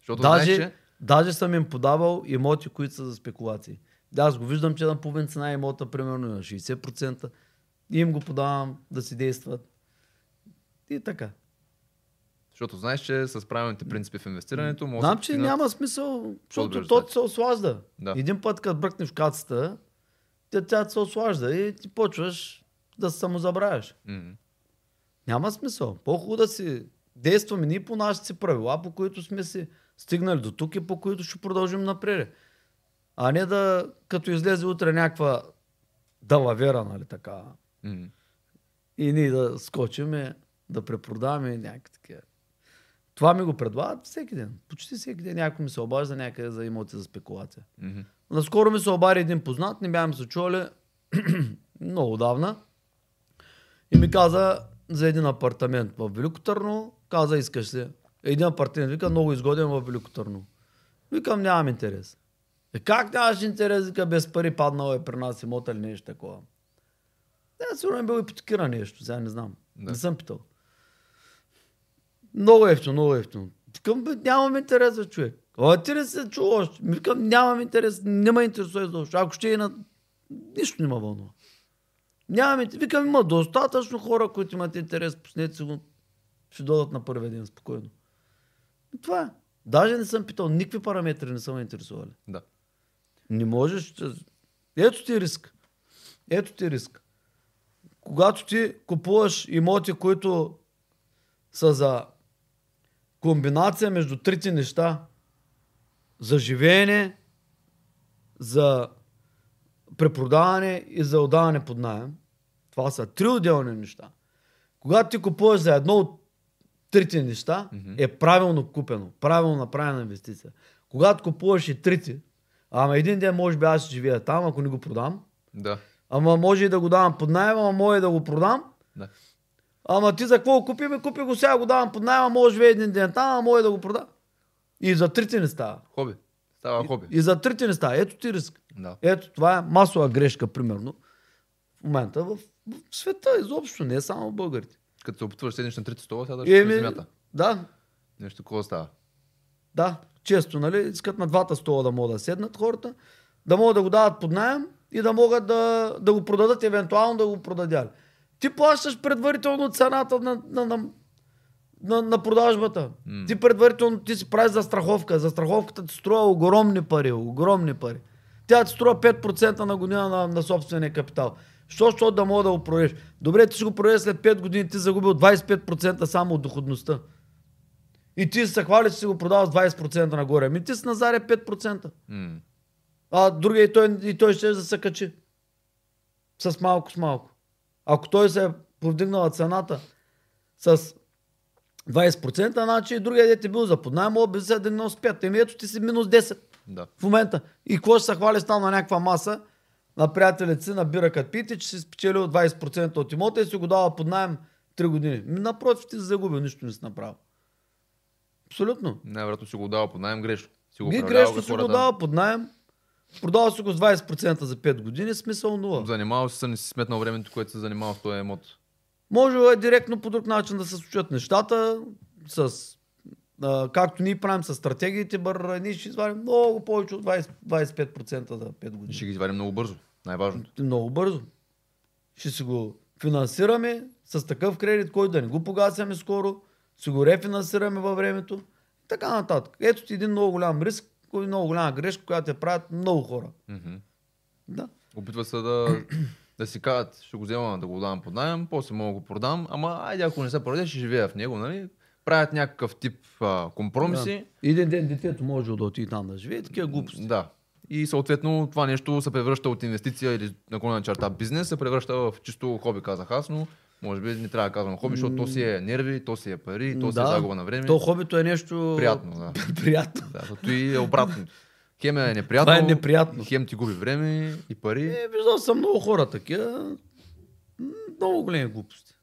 Защото Даже, знаеш, че... даже съм им подавал имоти, които са за спекулации. Да, аз го виждам, че на половин цена имота, примерно на 60%. И им го подавам да си действат. И така. Защото знаеш, че с правилните принципи в инвестирането може Знам, че няма смисъл, защото то се ослажда. Да. Един път, като бръкнеш в кацата, тя, тя се ослажда и ти почваш да се самозабравяш. Мгм. Няма смисъл. По-хубаво да си действаме ние по нашите си правила, по които сме си стигнали до тук и по които ще продължим напред. А не да, като излезе утре някаква далавера, нали така, Мгм. и ние да скочим, е, да препродаваме някакви такива. Това ми го предлагат всеки ден. Почти всеки ден някой ми се обажда някъде за имоти за спекулация. Мгм. Наскоро ми се обади един познат, не бяхме се чували много давна. И ми каза за един апартамент в Велико Търно. Каза, искаш се. Един апартамент, вика, много изгоден в Велико Търно. Викам, нямам интерес. Е, как нямаш интерес? Вика, без пари паднал е при нас имота или нещо такова. Да, сигурно е бил ипотекиран нещо, сега не знам. Да. Не съм питал. Много ефтино, много ефтино. Викам, нямам интерес за човек. А ти ли се чу още? Ми Викам, нямам интерес, не ме интересува изобщо. Ако ще е на... Нищо не ме вълнува. Нямам интерес. Викам, има достатъчно хора, които имат интерес. Пуснете си го. Ще дойдат на първия ден спокойно. И това е. Даже не съм питал, никакви параметри не са ме интересували. Да. Не можеш. Ето ти риск. Ето ти риск. Когато ти купуваш имоти, които са за комбинация между трите неща, за живеене, за препродаване и за отдаване под найем, това са три отделни неща. Когато ти купуваш за едно от трите неща, Мгм. е правилно купено, правилно направена инвестиция. Когато купуваш и трите, ама един ден може би аз ще живея там, ако не го продам, Да. ама може и да го давам под найем, ама може и да го продам, Да. Ама ти за какво купи? Ми купи го сега, го давам под найем, може живее един ден там, ама може да го прода. И за трите не става. Хоби. Става хоби. И за трите не става. Ето ти риск. Да. Ето това е масова грешка, примерно. В момента в, в света изобщо, не само в българите. Като се опитваш седнеш на трите стола, сега да ще Еми, земята. да, Нещо такова става. да, често, нали, искат на двата стола да могат да седнат хората, да могат да го дават под найем и да могат да, да го продадат, евентуално да го продадят. Ти плащаш предварително цената на, на, на, на, на продажбата. М. Ти предварително ти си правиш за страховка. За страховката ти струва огромни пари, огромни пари. Тя ти струва 5% на година на, на собствения капитал. Що, що да мога да го продадеш? Добре, ти ще го продадеш след 5 години, ти загубил 25% само от доходността. И ти се хвалиш, че си го продал с 20% нагоре. Ами ти си на заре 5%. М. А другия и той, и той ще да се качи. С малко с малко. Ако той се е повдигнала цената с 20%, значи и другия дете бил за под найем, мога би се да не 5. Еми ето ти си минус 10 Да. в момента. И какво ще се хвалиш там на някаква маса на приятелите си, на бира като пите, че си спечелил 20% от имота и си го дава под найем 3 години. Ми, Напротив, ти си загубил, нищо не си направил. Абсолютно. Най-вероятно си го дава по найем грешно. Си го Ми грешно си го дава под найем, продава си го с 20% за 5 години, смисъл 0. Занимавал си се, не си сметнал времето, което се занимава с този емот. Може е директно по друг начин да се случат нещата, с, а, както ние правим с стратегиите, бър, ние ще извадим много повече от 20, 25% за 5 И години. ще ги извадим много бързо. Най-важното. Много бързо. Ще си го финансираме с такъв кредит, който да не го погасяме скоро, си го рефинансираме във времето. Така нататък. Ето ти един много голям риск, много голяма грешка, която я правят много хора. Мгм. Да. Опитва се да, да си кажат, ще го взема да го дам под найем, после мога да го продам, ама айде ако не се продаде, ще живея в него, нали? Правят някакъв тип а, компромиси. Да. Един ден детето може да отиде там да живее, такива глупости. Да. И съответно това нещо се превръща от инвестиция или на черта бизнес, се превръща в чисто хоби, казах аз, но може би не трябва да казвам хоби, защото то си е нерви, то си е пари, то си е загуба на време. То хобито е нещо... Приятно, да. Приятно. да защото и е обратно. Хем е неприятно, Това е неприятно. хем ти губи време и пари. Е, виждал съм много хора такива. Много големи глупости.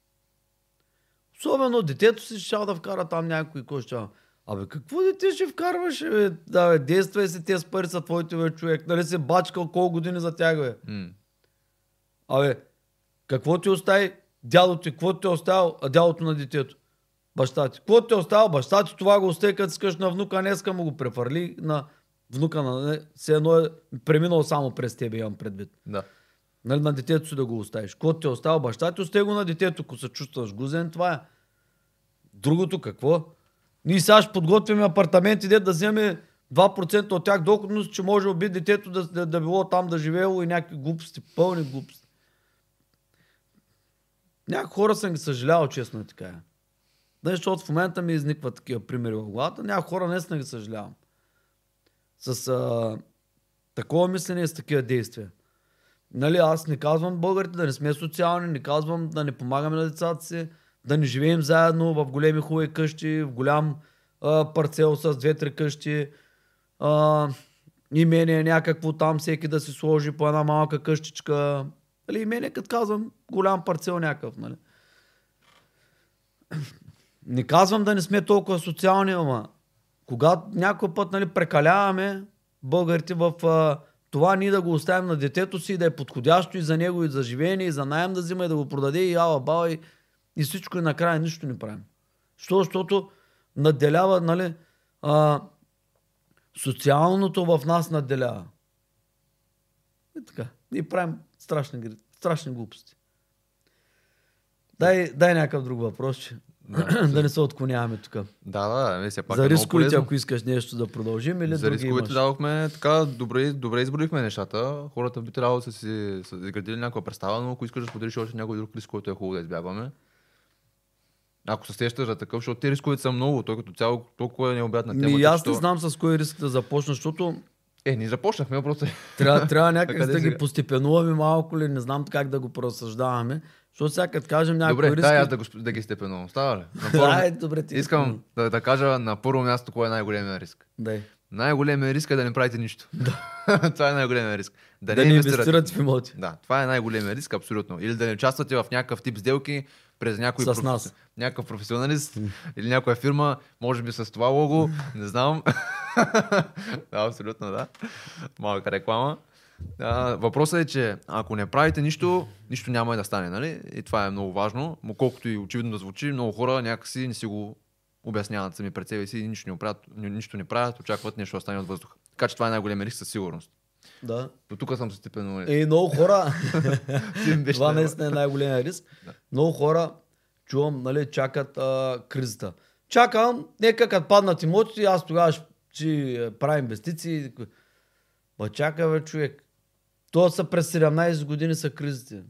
Особено детето си ще да вкара там някой, кой ще. Абе, какво дете ще вкарваш, бе? Да, бе, действай си, тези пари са твоите, бе, човек. Нали си бачкал колко години за тях, бе? М. Абе, какво ти остави дядо ти, какво ти е оставил а дядото на детето? Баща ти. Какво ти е оставил баща ти, това го остави, като искаш на внука, днеска му го префърли на внука на... Все едно е преминал само през тебе, имам предвид. Да. Нали, на детето си да го оставиш. Какво ти е оставил баща ти, остави го на детето, ако се чувстваш гузен, това е. Другото какво? Ние сега ще подготвяме апартаменти, де да вземе 2% от тях доходност, че може би детето да, да, да било там да живеело и някакви глупости, пълни глупости. Някои хора съм ги съжалявал, честно е така. Да, защото в момента ми изникват такива примери в главата. Някои хора не съм ги съжалявам. С а, такова мислене и с такива действия. Нали, аз не казвам българите да не сме социални, не казвам да не помагаме на децата си, да не живеем заедно в големи хубави къщи, в голям а, парцел с две-три къщи, а, имение някакво там, всеки да си сложи по една малка къщичка. Нали, имение, като казвам, голям парцел някакъв. Нали. Не казвам да не сме толкова социални, ама когато някой път нали, прекаляваме българите в а, това ние да го оставим на детето си, да е подходящо и за него, и за живеене, и за найем да взима, и да го продаде, и ала баба, и, и всичко, и накрая нищо не правим. Що? Защото надделява, нали, а, социалното в нас надделява. И така. И правим страшни, страшни глупости. Дай, дай някакъв друг въпрос, че Да. да не се отклоняваме тук. Да, да, не, все пак е За рисковите, полезно. ако искаш нещо да продължим или За рисковете имаш? дадохме така, добре, добре изброихме нещата. Хората би трябвало да са си са изградили някаква представа, но ако искаш да споделиш още някой друг риск, който е хубаво да избягваме. Ако се сещаш за такъв, защото те рисковете са много, той като цяло толкова е необятна тема. Ми, аз не знам с кой риск да започна, защото Е, ние започнахме, просто трябва, трябва някак да ги постепенуваме малко ли, не знам как да го разсъждаваме. Защото сега като кажем някой Добре, риск... дай аз да, го, да ги степенувам. Става ли? На първо, Дай, добре ти. искам да, да кажа на първо място кой е най-големия риск. Дай. Най-големия риск е да не правите нищо. това е най-големия риск. Да, Да, не инвестират в имоти. Да, това е най-големия риск, абсолютно. Или да не участвате в някакъв тип сделки през някой С нас. някакъв професионалист или някоя фирма, може би с това лого, не знам. да, абсолютно, да. Малка реклама. А, въпросът е, че ако не правите нищо, нищо няма и да стане, нали? И това е много важно. Но колкото и очевидно да звучи, много хора някакси не си го обясняват сами пред себе си и нищо не, правят, нищо не правят, очакват нещо да стане от въздуха. Така че това е най-големия риск със сигурност. Да. До тук съм се степенувал. И много хора, това наистина е най-големия риск. Много хора, чувам, нали, чакат а, кризата. Чакам, нека като паднат имотите, аз тогава ще, ще правя инвестиции. Ма чакай, бе, човек. То са през 17 години са кризите.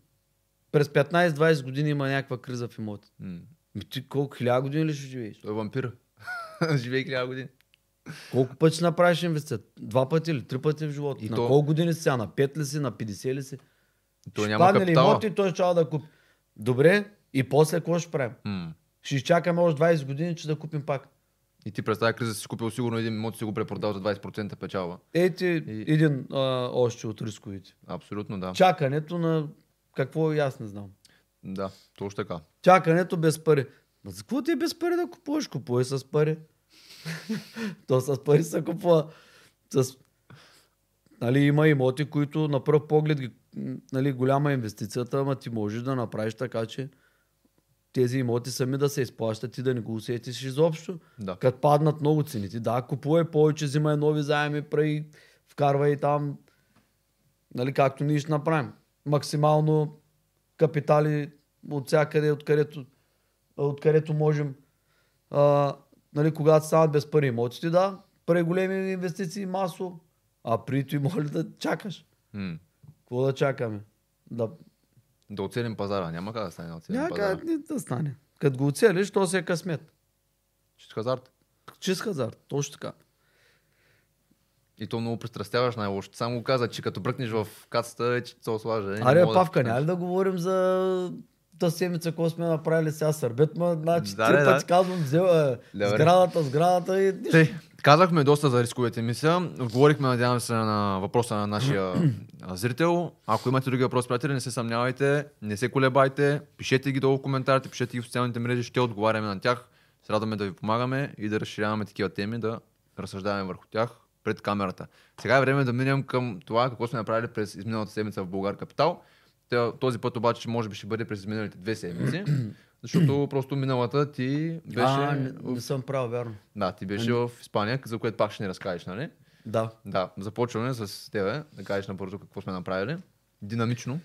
През 15-20 години има някаква криза в имоти. М. Ти колко хиляда години ли ще живееш? Той е вампир. Живее хиляда години. Колко пъти ще направиш инвестиция? Два пъти или три пъти в живота? И на то- колко години си сега? На 5 ли си? На 50 ли си? Той ще няма падне ли имоти и той ще да купи. Добре, и после какво ще правим? М. Ще изчакаме още 20 години, че да купим пак. И ти през тази криза си купил сигурно един имот си го препродал за 20% печалба. Ето И- един а, още от рисковите. Абсолютно да. Чакането на какво и аз не знам. Да, точно така. Чакането без пари. Ма за какво ти е без пари да купуваш? Купувай с пари. То с пари се купува. С... Нали, има имоти, които на пръв поглед нали, голяма инвестицията, ама ти можеш да направиш така, че тези имоти сами да се изплащат и да не го усетиш изобщо. Да. Като паднат много цените, да, купувай повече, взимай нови заеми, прави, вкарвай там, нали, както ние ще направим. Максимално капитали от всякъде, откъдето, откъдето можем. А, нали, когато станат без пари имотите, да, прави големи инвестиции масово, а при това моля да чакаш. М. Какво да чакаме? Да, Да оцелим пазара. Няма как да стане да оцелим няма пазара. ни да стане. Като го оцелиш, то си е късмет. Чист хазарт. Чист хазарт, точно така. И то много пристрастяваш най-лошо. Само го каза, че като бръкнеш в кацата, е, че се ослажа. Е, Аре, да Павка, ти няма да говорим за та седмица, какво сме направили сега сърбет, ма, значи Да, три да, пъти да. казвам, взел е, Добре. сградата, сградата и нищо. Тъй, казахме доста за рисковете мисля. Отговорихме, надявам се, на въпроса на нашия зрител. Ако имате други въпроси, приятели, не се съмнявайте, не се колебайте, пишете ги долу в коментарите, пишете ги в социалните мрежи, ще отговаряме на тях. Се радваме да ви помагаме и да разширяваме такива теми, да разсъждаваме върху тях пред камерата. Сега е време да минем към това, какво сме направили през изминалата седмица в Българ Капитал. Този път обаче може би ще бъде през изминалите две седмици, защото просто миналата ти беше... А, не, не съм правил, вярно. Да, ти беше в Испания, за което пак ще ни разкажеш, нали? Да. Да, започваме с тебе, да кажеш набързо какво сме направили. Динамично.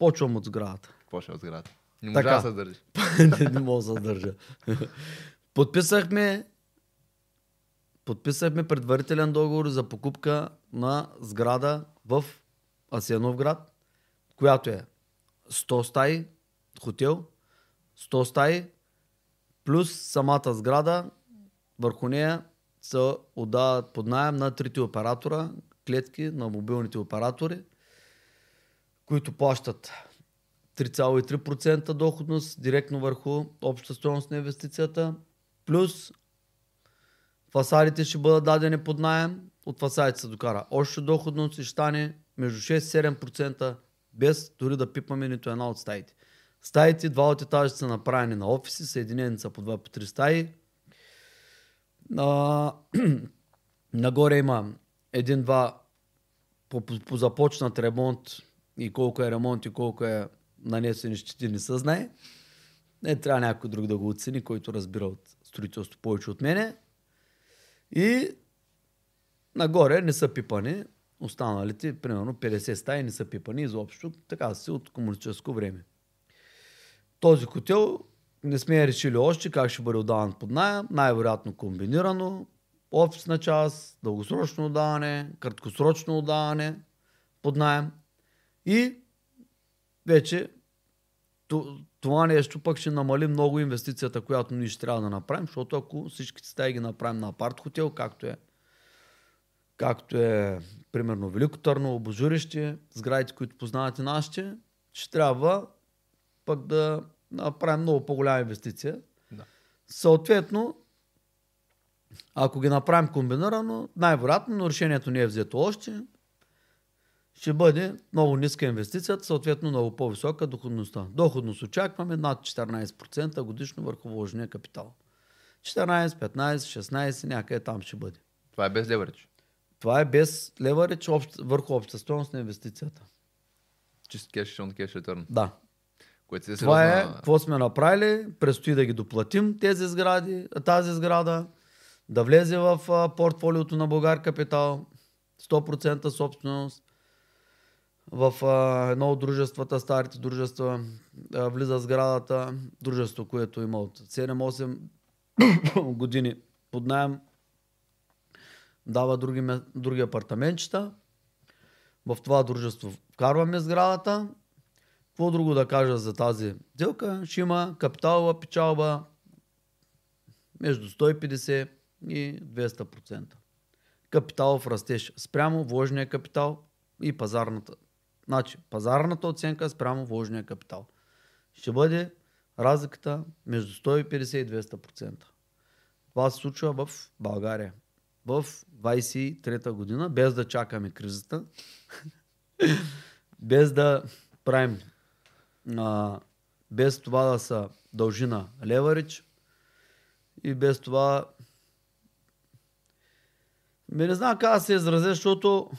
Почвам от сградата. Почва от сградата. Не Така. можа да се държи. не, не мога да се държа. Подписахме подписахме предварителен договор за покупка на сграда в Асеновград, която е 100 стаи, хотел, 100 стаи, плюс самата сграда, върху нея се отдават под найем на трите оператора, клетки на мобилните оператори, които плащат 3,3% доходност директно върху обща стоеност на инвестицията, плюс фасадите ще бъдат дадени под найем, от фасадите се докара още доходност и ще стане между 6-7% без дори да пипаме нито една от стаите. Стаите, два от етажа са направени на офиси, съединени са по 2 по 3 стаи. А, нагоре има един-два по, по, по започнат ремонт и колко е ремонт и колко е нанесени щети не се знае. Не трябва някой друг да го оцени, който разбира от строителство повече от мене. И нагоре не са пипани. Останалите, примерно 50 стаи не са пипани изобщо. Така си от комунистическо време. Този хотел не сме решили още как ще бъде отдаван под найем. Най-вероятно комбинирано. Офисна част, дългосрочно отдаване, краткосрочно отдаване под найем. И вече това нещо пък ще намали много инвестицията, която ние ще трябва да направим, защото ако всичките стаи ги направим на апарт хотел, както е, както е примерно Велико Търново, Божурище, сградите, които познавате нашите, ще трябва пък да направим много по-голяма инвестиция. Да. Съответно, ако ги направим комбинирано, най-вероятно, но решението не е взето още, ще бъде много ниска инвестицията, съответно много по-висока доходността. Доходност очакваме над 14% годишно върху вложения капитал. 14, 15, 16, някъде там ще бъде. Това е без леверидж. Това е без общ, върху обща стоеност на инвестицията. Чист кеш, on cash return. Да. Което си е Това е, какво сме направили, предстои да ги доплатим тези сгради, тази сграда, да влезе в портфолиото на Българ Капитал, 100% собственост, в а, едно от дружествата, старите дружества, а, влиза сградата, дружество, което има от 7-8 години под найем, дава други, други апартаментчета. В това дружество вкарваме сградата, какво друго да кажа за тази сделка? Ще има капиталова печалба между 150 и 200%. Капиталов растеж спрямо вложения капитал и пазарната. Значи, пазарната оценка спрямо вложения капитал. Ще бъде разликата между 150 и 200%. Това се случва в България. В 23-та година, без да чакаме кризата, без да правим а, без това да се дължи на леварич и без това Ме не знам как да се изразя, защото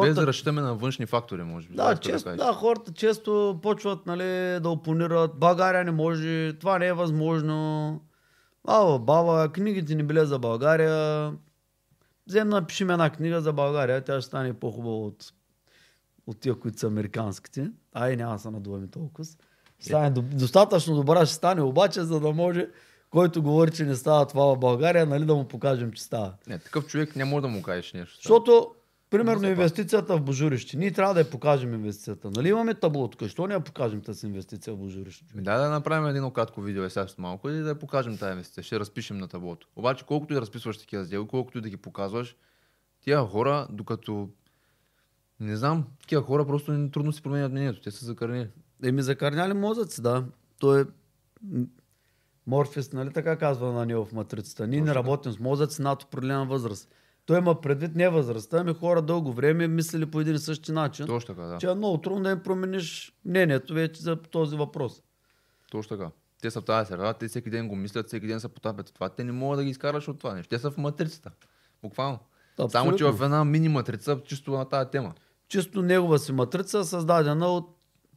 Без да разчитаме на външни фактори, може би. да, често, кажеш. да, хората често почват нали, да опонират. България не може, това не е възможно. Баба, баба, книгите не били за България. Взем напишем една книга за България, тя ще стане по-хубава от, от тия, които са американските. Ай, няма да се надуваме толкова. Ще стане, до- достатъчно добра ще стане, обаче, за да може, който говори, че не става това в България, нали, да му покажем, че става. Не, такъв човек не може да му кажеш нещо. Защото, примерно, се инвестицията в Божурище. Ние трябва да я покажем инвестицията. Нали имаме табло тук? Що не я покажем тази инвестиция в Божурище? Ми дай да направим едно кратко видео е сега след малко и да я покажем тази инвестиция. Ще разпишем на таблото. Обаче, колкото и да разписваш такива сделки, колкото и да ги показваш, тия хора, докато не знам, такива хора просто не- трудно си променят мнението. Те са закърнили. Еми, закърняли мозъци, да. Той е Морфис, нали така казва на него в матрицата. Ние не Точно така. работим с мозъци над определена възраст. Той има предвид не възрастта, ами хора дълго време мислили по един и същи начин. Точно така, да. Че е много трудно да им промениш мнението вече за този въпрос. Точно така. Те са в тази среда, те всеки ден го мислят, всеки ден се потапят това. Те не могат да ги изкараш от това нещо. Те са в матрицата. Буквално. Само, че в една мини матрица, чисто на тази тема. Чисто негова си матрица, създадена от,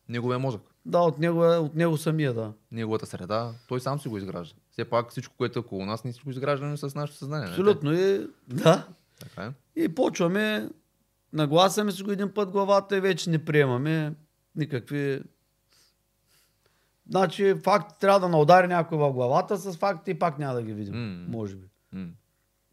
Неговия мозък, да, от, него, от него самия, да. неговата среда, той сам си го изгражда. Все пак всичко, което е около нас, ние си го изграждаме с нашето съзнание. нали? Абсолютно. И, да. Така е. И почваме, нагласяме си го един път главата и вече не приемаме никакви... Значи факт трябва да наудари някой в главата с факти и пак няма да ги видим. М. Може би. М.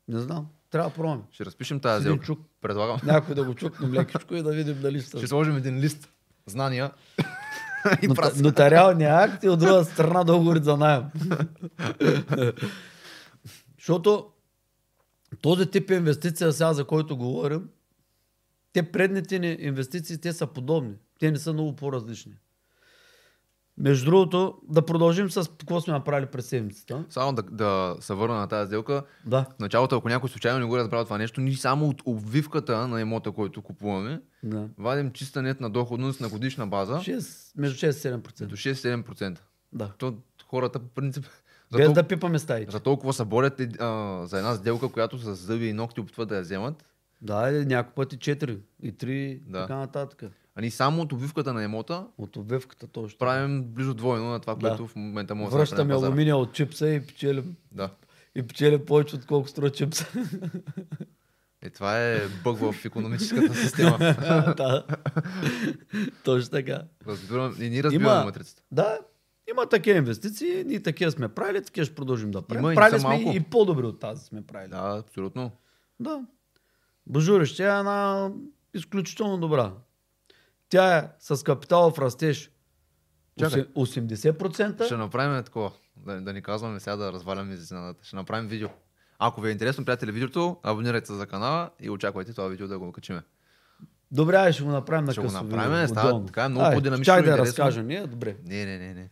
Не знам. Трябва да пробваме. Ще разпишем тази сделка. чук, Предлагам. някой да го чукнем лекичко и да видим дали ще Ще сложим един лист знания и. Нотариалния акт и от друга страна договорите за найем. Защото този тип инвестиция сега, за който говорим, те предните ни инвестиции, те са подобни. Те не са много по-различни. Между другото, да продължим с какво сме направили през седмицата. Само да, да се върна на тази сделка. Да, В началото, ако някой случайно не го е разбрал това нещо, ние само от обвивката на имота, който купуваме, да. вадим чиста нетна доходност на годишна база 6, между 6 и 7%. до 6-7%. Да. То хората по принцип за, Без тол... да пипаме стаите. за толкова се борят е, а, за една сделка, която с зъби и ногти опитват да я вземат. Да, и няколко пъти 4 и 3, Да. така нататък. А ние само от обвивката на имота От обвивката точно. правим близо двойно на това, Да. което в момента може да Връщаме алуминия от чипса и печелим, Да. и печелим повече, отколко струва чипса. И това е бъг в економическата система. да. Точно така. Разбирам, и ние разбираме матрицата. Да, има такива инвестиции, ние такива сме правили, такива ще продължим да правим. Има правили сме малко. и по-добри от тази сме правили. Да, абсолютно. Да. Бажурище е една изключително добра. Тя е с капитал в растеж Чакай. 80%. Ще направим такова. Да, да ни казваме сега да разваляме изненадата. Ще направим видео. Ако ви е интересно, приятели, видеото, абонирайте се за канала и очаквайте това видео да го качиме. Добре, ще го направим на Ще го направим, става така, много по-динамично и да интересно. разкажа ние, добре. Не, не, не, не.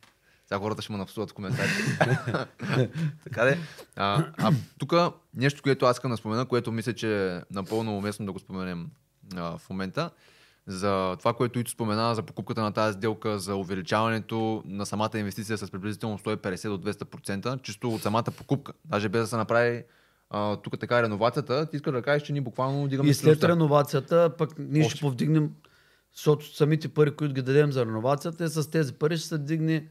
Сега хората ще ме напсуват в коментарите. така де. А, а тук нещо, което аз искам да спомена, което мисля, че е напълно уместно да го споменем а, в момента. За това, което Ито спомена за покупката на тази сделка, за увеличаването на самата инвестиция с приблизително 150 до 200%, чисто от самата покупка. Даже без да се направи а, тук така реновацията, ти искаш да кажеш, че ние буквално дигаме И след стойността. реновацията, пък ние Още. ще повдигнем, защото самите пари, които ги дадем за реновацията, е с тези пари ще се дигне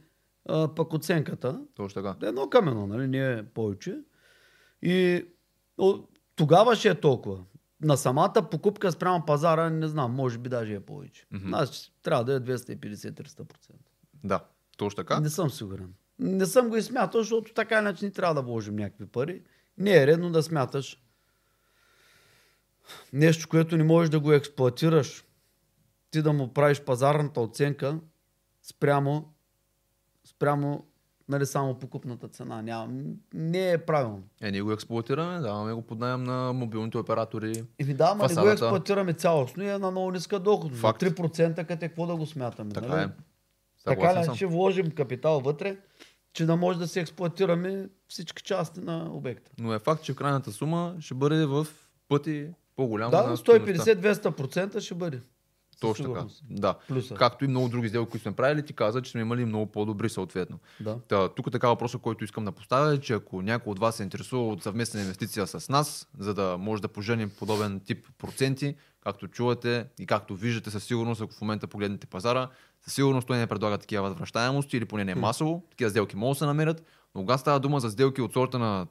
а, пък оценката. Точно така. Едно към едно, нали? Не е повече. И о, тогава ще е толкова. На самата покупка спрямо пазара, не знам, може би даже е повече. Мгм. Значи трябва да е 250-300%. Да, точно така. Не съм сигурен. Не съм го и смятал, защото така иначе не трябва да вложим някакви пари. Не е редно да смяташ нещо, което не можеш да го експлуатираш. Ти да му правиш пазарната оценка спрямо, спрямо нали, само покупната цена. Няма, не е правилно. Е, ние го експлуатираме, даваме го под найем на мобилните оператори. Еми да, ама не го експлуатираме цялостно и е на много ниска доходност. Факт. 3% къде какво да го смятаме. Така нали? е. Така ли ще вложим капитал вътре, че да може да си експлуатираме всички части на обекта. Но е факт, че крайната сума ще бъде в пъти по-голяма. Да, на стойността. 150-200% ще бъде. Точно така. Да. Плюса. Както и много други сделки, които сме правили, ти каза, че сме имали много по-добри съответно. Да. Та, тук така въпросът, който искам да поставя е, че ако някой от вас се интересува от съвместна инвестиция с нас, за да може да поженим подобен тип проценти, както чувате и както виждате със сигурност, ако в момента погледнете пазара, със сигурност той не предлага такива възвръщаемости или поне не масово. Такива сделки могат да се намерят, но когато става дума за сделки от сорта на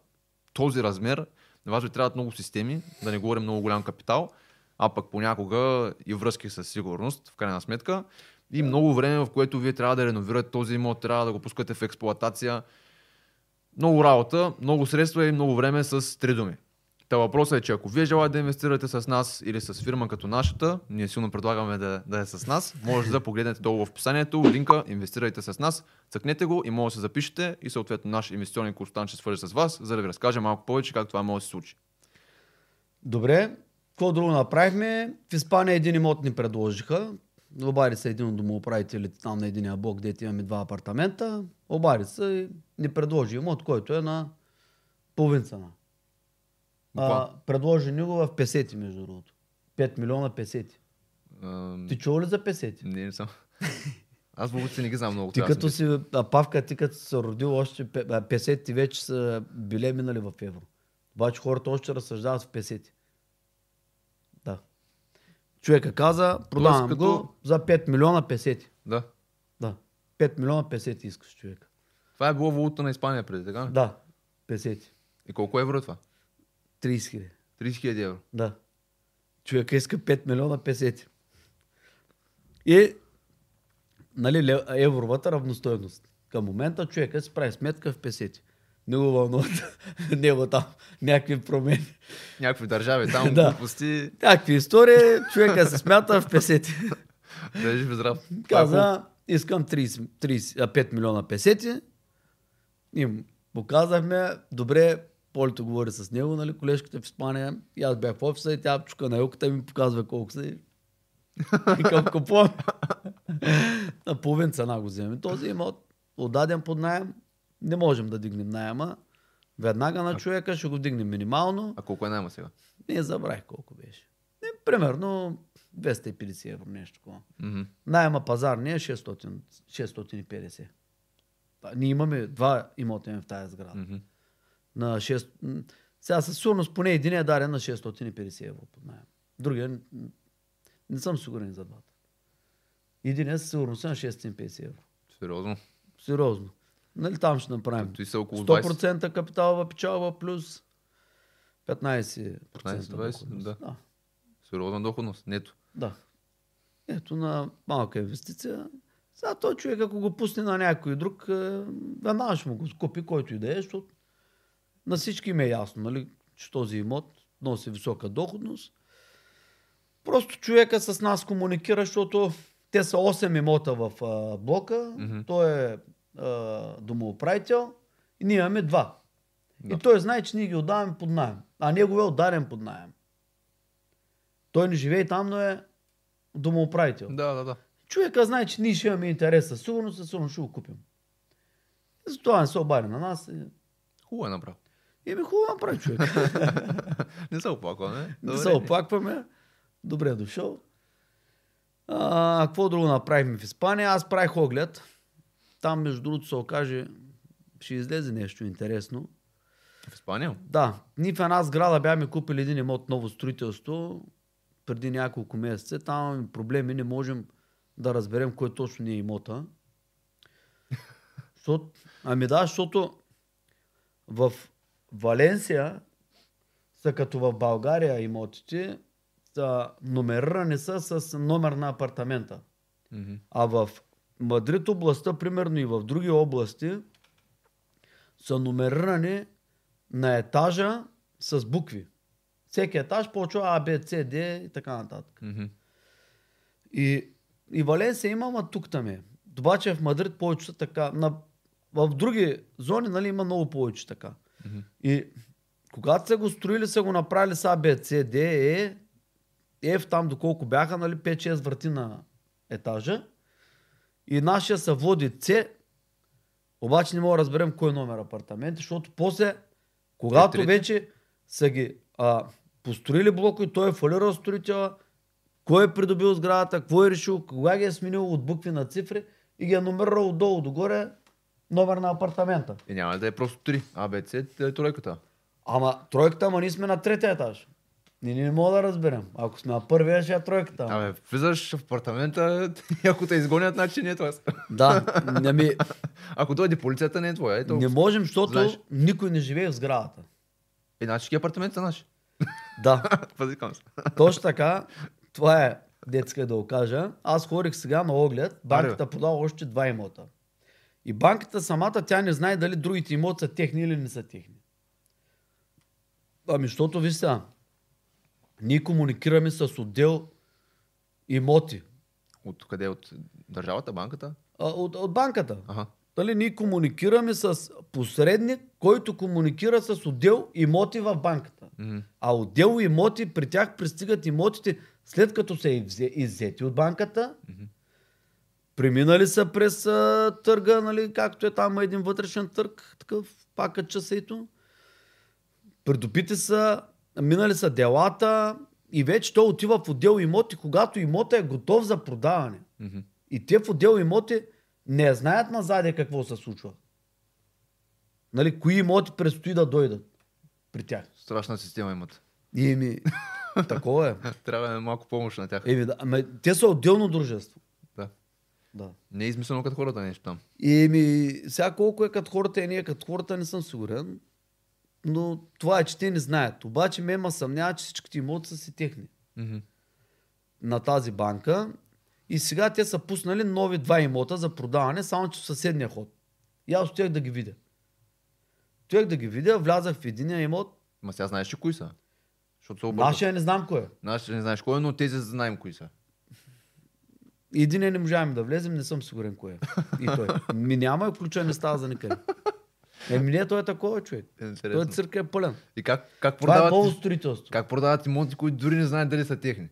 този размер, на вас ви трябват много системи, да не говорим много голям капитал, а пък понякога и връзки със сигурност, в крайна сметка. И много време, в което вие трябва да реновирате този имот, трябва да го пускате в експлоатация. Много работа, много средства и много време с три думи. Та въпросът е, че ако вие желаете да инвестирате с нас или с фирма като нашата, ние силно предлагаме да, да е с нас, може да погледнете долу в описанието, линка, инвестирайте с нас, цъкнете го и може да се запишете и съответно наш инвестиционен консултант ще свържи с вас, за да ви разкаже малко повече как това може да се случи. Добре, какво друго направихме? В Испания един имот ни предложиха. Обади се един от домоуправителите там на единия блок, дете имаме два апартамента. Обади се и ни предложи имот, който е на половин цена. А, предложи ни го в 50 между другото. 5 милиона песети. Um, ти чува ли за 50? Не, не съм. Аз българци не ги знам много. Ти като си, а, Павка, ти като си се родил още песети вече са биле минали в евро. Обаче хората още разсъждават в 50. Човека каза, продавам като... го за 5 милиона 50. Да. Да. 5 милиона 50 искаш човека. Това е било валута на Испания преди, така? Да. 50. И колко евро е това? 30 хиляди. 30 хиляди евро? Да. Човека иска 5 милиона 50. И нали, евровата равностойност. Към момента човека си прави сметка в 50 не Много вълнуват него там. Някакви промени. Някакви държави там да. глупости. Някакви истории. Човека се смята в песети. Да е. Каза, искам 30, 30, 5 милиона песети. Им показахме, добре, Полито говори с него, нали, колежката в Испания. И аз бях в офиса и тя чука на елката и ми показва колко са. И към купувам. на половин цена го вземем. Този имот отдаден под найем, не можем да дигнем найема. Веднага на човека ще го вдигнем минимално. А колко е найма сега? Не забравих колко беше. Не, примерно 250 евро, нещо такова. Мгм. Найема пазарния е 600, 650. А, Ние имаме два имота в тази сграда. Мгм. На 6... м, Сега със сигурност поне един е дарен на 650 евро под найем. Другия не съм сигурен за двата. Един е със сигурност на 650 евро. Сериозно. Сериозно. Нали там ще направим? Той са около 20. 100% капиталова печалба плюс 15% 15-20, доходност. да. да. Доходност. Нето. Да. Ето на малка инвестиция. Сега той човек, ако го пусне на някой друг, е, веднага ще му го купи, който и да е, защото на всички им е ясно, нали, че този имот носи висока доходност. Просто човека с нас комуникира, защото те са 8 имота в а, блока, Мгм. той е домоуправител и ние имаме два. Да. И той знае, че ние ги отдаваме под найем. А него е отдарен под найем. Той не живее там, но е домоуправител. Да, да, да. Човека знае, че ние ще имаме интерес със сигурност, със сигурност ще го купим. И затова не се обади на нас. Хубаво е и ми хубаво направи човек. Не се оплаква, не? се оплакваме. Добре е дошъл. А, какво друго направихме в Испания? Аз правих оглед. Там, между другото, се окаже, ще излезе нещо интересно. В Испания? Да, ние в една сграда бяхме купили един имот ново строителство преди няколко месеца. Там имаме проблеми, не можем да разберем кой точно ни е имота. Защото, ами да, защото в Валенсия са като в България имотите, са номерирани са с номер на апартамента. Мгм. А в Мадрид областта, примерно и в други области, са номерирани на етажа с букви. Всеки етаж почва А, Б, С, Д и така нататък. Мгм. И, и Валенсия има, ама тук там е. Обаче в Мадрид повече така. На, в други зони нали, има много повече така. Мгм. И когато са го строили, са го направили с А, Б, С, Д, Е, F там доколко бяха, нали, 5-6 врати на етажа. И нашия се води С, обаче не мога да разберем кой е номер апартамент, защото после, когато трети? вече са ги а, построили блока и той е фалирал строителя, кой е придобил сградата, какво е решил, кога ги е сменил от букви на цифри и ги е номерирал отдолу догоре номер на апартамента. И няма да е просто 3. А, Б, С, да е тройката. Ама тройката, ама ние сме на третия етаж. Ние не мога да разберем. Ако сме на първия, ще е тройката. Абе, влизаш в апартамента ако те изгонят, значи не е това. Да, не, ми, Ако дойде полицията, не е твоя. Ето. не можем, защото Знаеш. никой не живее в сградата. Е, значи всички апартаменти са наши. Да, Пазикам се. точно така. Това е детска да го кажа. Аз ходих сега на оглед. Банката подава още два имота. И банката самата, тя не знае дали другите имоти са техни или не са техни. Ами, защото ви сега, ние комуникираме с отдел имоти. От къде? От държавата, банката? А, От, от банката. Ага. Дали ние комуникираме с посредник, който комуникира с отдел имоти в банката. Мгм. А отдел имоти, при тях пристигат имотите след като са иззе- иззети от банката, Мгм. преминали са през а, търга, нали, както е там един вътрешен търг, такъв пак часейто. Придобити са минали са делата и вече той отива в отдел имоти, когато имота е готов за продаване. Мгм. И те в отдел имоти не знаят назаде какво се случва. Нали, кои имоти предстои да дойдат при тях. Страшна система имат. И ми, такова е. Трябва да е малко помощ на тях. Еми, да, ама те са отделно дружество. Да. Да. Не е измислено като хората нещо там. И ми, сега колко е като хората и ние като хората не съм сигурен. Но това е, че те не знаят. Обаче ме ма съмнява, че всичките имоти са си техни Мгм. на тази банка. И сега те са пуснали нови два имота за продаване, само че в съседния ход. И аз отях да ги видя. Отях да ги видя, влязах в единия имот. Ма сега знаеш ли кои са? Защото се. Нашия не знам кой е. Нашия не знаеш кой е, но тези знаем кои са. Единия не можахме да влезем, не съм сигурен кой е. И той. Ми няма, ключа не става за никъде. Еми не, той е такова човек. Е, Той интересно. цирка е пълен. И как, как, Това е ново продават, строителство. как продават имоти, които дори не знаят дали са техни?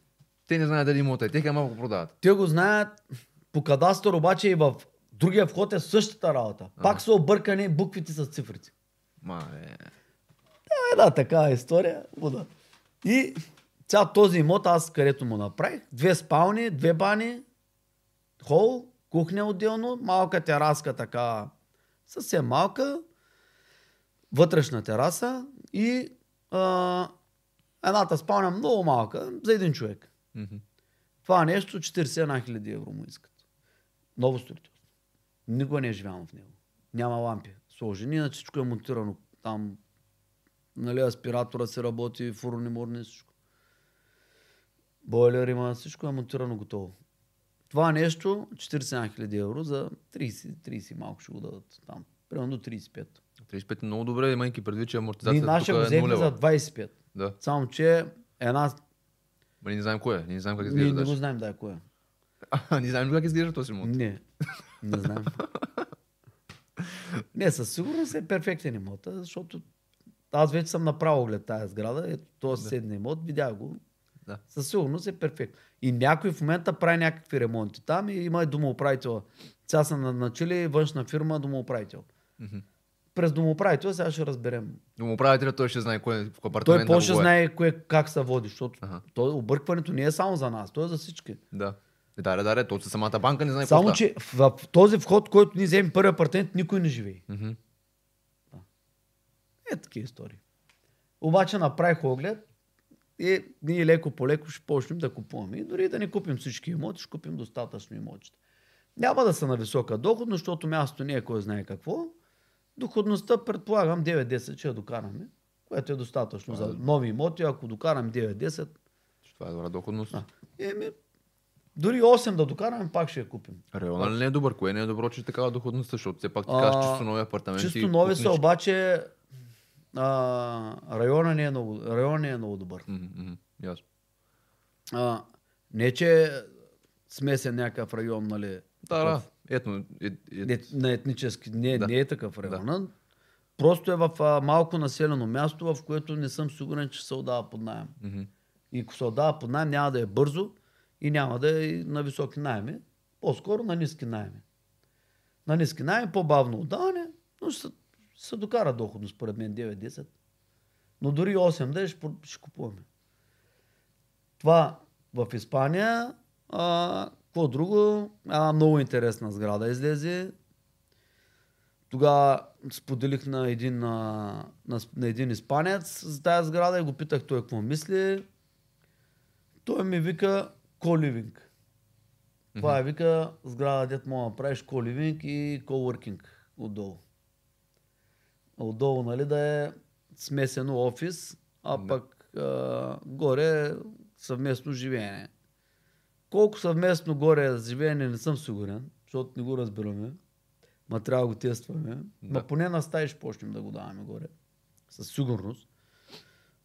Те не знаят дали имота е техни, ама го продават. Те го знаят по кадастър, обаче и в другия вход е същата работа. Пак са объркани буквите с цифрите. Ма, е. Е, да, такава история. Буда. И цял този имот, аз където му направих, две спални, две бани, хол, кухня отделно, малка тераска така, съвсем малка, вътрешна тераса и а, едната спалня много малка, за един човек. Мгм. Това нещо 41 хиляди евро му искат. Ново строителство. Никога не е живял в него. Няма лампи. Сложени, иначе всичко е монтирано. Там, нали, аспиратора се работи, фурни, мурни, всичко. Бойлер има, всичко е монтирано готово. Това нещо, 41 хиляди евро за 30, 30 малко ще го дадат там. Примерно до 35. 35 е много добре, имайки предвид, че амортизацията нашия го тук е нулева. за 25. Да. Само, че една... Ма не знаем кой е. Не знаем как изглежда. не го даже. знаем да е кое. А, не знаем как изглежда този имот. Не, не знам. не, със сигурност е перфектен имот, защото аз вече съм направил оглед тази сграда, ето този съседния имот, видях го. Да. Със сигурност е перфект. И някой в момента прави някакви ремонти там и има и домоуправител. Сега са на- начали външна фирма домоуправител. Мгм. През домоуправител сега ще разберем. Домоуправителят той ще знае кой е в Той апартамент. по-ще знае кое, как се води, защото Аха. той, объркването не е само за нас, то е за всички. Да. Е, Да, да, да, то самата банка не знае Само, че в, в този вход, който ни вземе първи апартамент, никой не живее. Мгм. Е, такива истории. Обаче направих оглед и ние леко по леко ще почнем да купуваме. И дори да не купим всички имоти, ще купим достатъчно имоти. Няма да са на висока доходност, защото мястото не е кой знае какво. Доходността предполагам 9-10 ще я докараме, което е достатъчно за нови имоти. Ако докарам 9-10, Това е добра доходност. Да. еми, дори 8 да докараме, пак ще я купим. Района ли не е добър? Кое не е добро, че е такава доходност? Защото все пак ти А, кажеш чисто нови апартаменти. Чисто нови са, обаче а, района, не е много, района не е много добър. Мгм, Ясно. А, не, че смесен някакъв район, нали? Да, да. Ето, е, е, Не, на етнически, не, Да. не е такъв район. Просто е в а, малко населено място, в което не съм сигурен, че се отдава под найем. мгм. И ако се отдава под найем, няма да е бързо и няма да е на високи найеми. По-скоро на ниски найеми. На ниски найеми, по-бавно отдаване, но ще, се- докара доходно, според мен 9-10. Но дори 8 да ще, ще купуваме. Това в Испания. А, какво друго? А, много интересна сграда излезе. Тогава споделих на един, на, на, на един испанец за тази сграда и го питах той какво мисли. Той ми вика коливинг. Това е вика сграда, дет мога да направиш коливинг и коworking отдолу. Отдолу, нали, да е смесено офис, а пък а, горе съвместно живеене. Колко съвместно горе живеене не съм сигурен, защото не го разбираме. Ма трябва да го тестваме. Да. Ма поне на стаи ще почнем да го даваме горе. Със сигурност.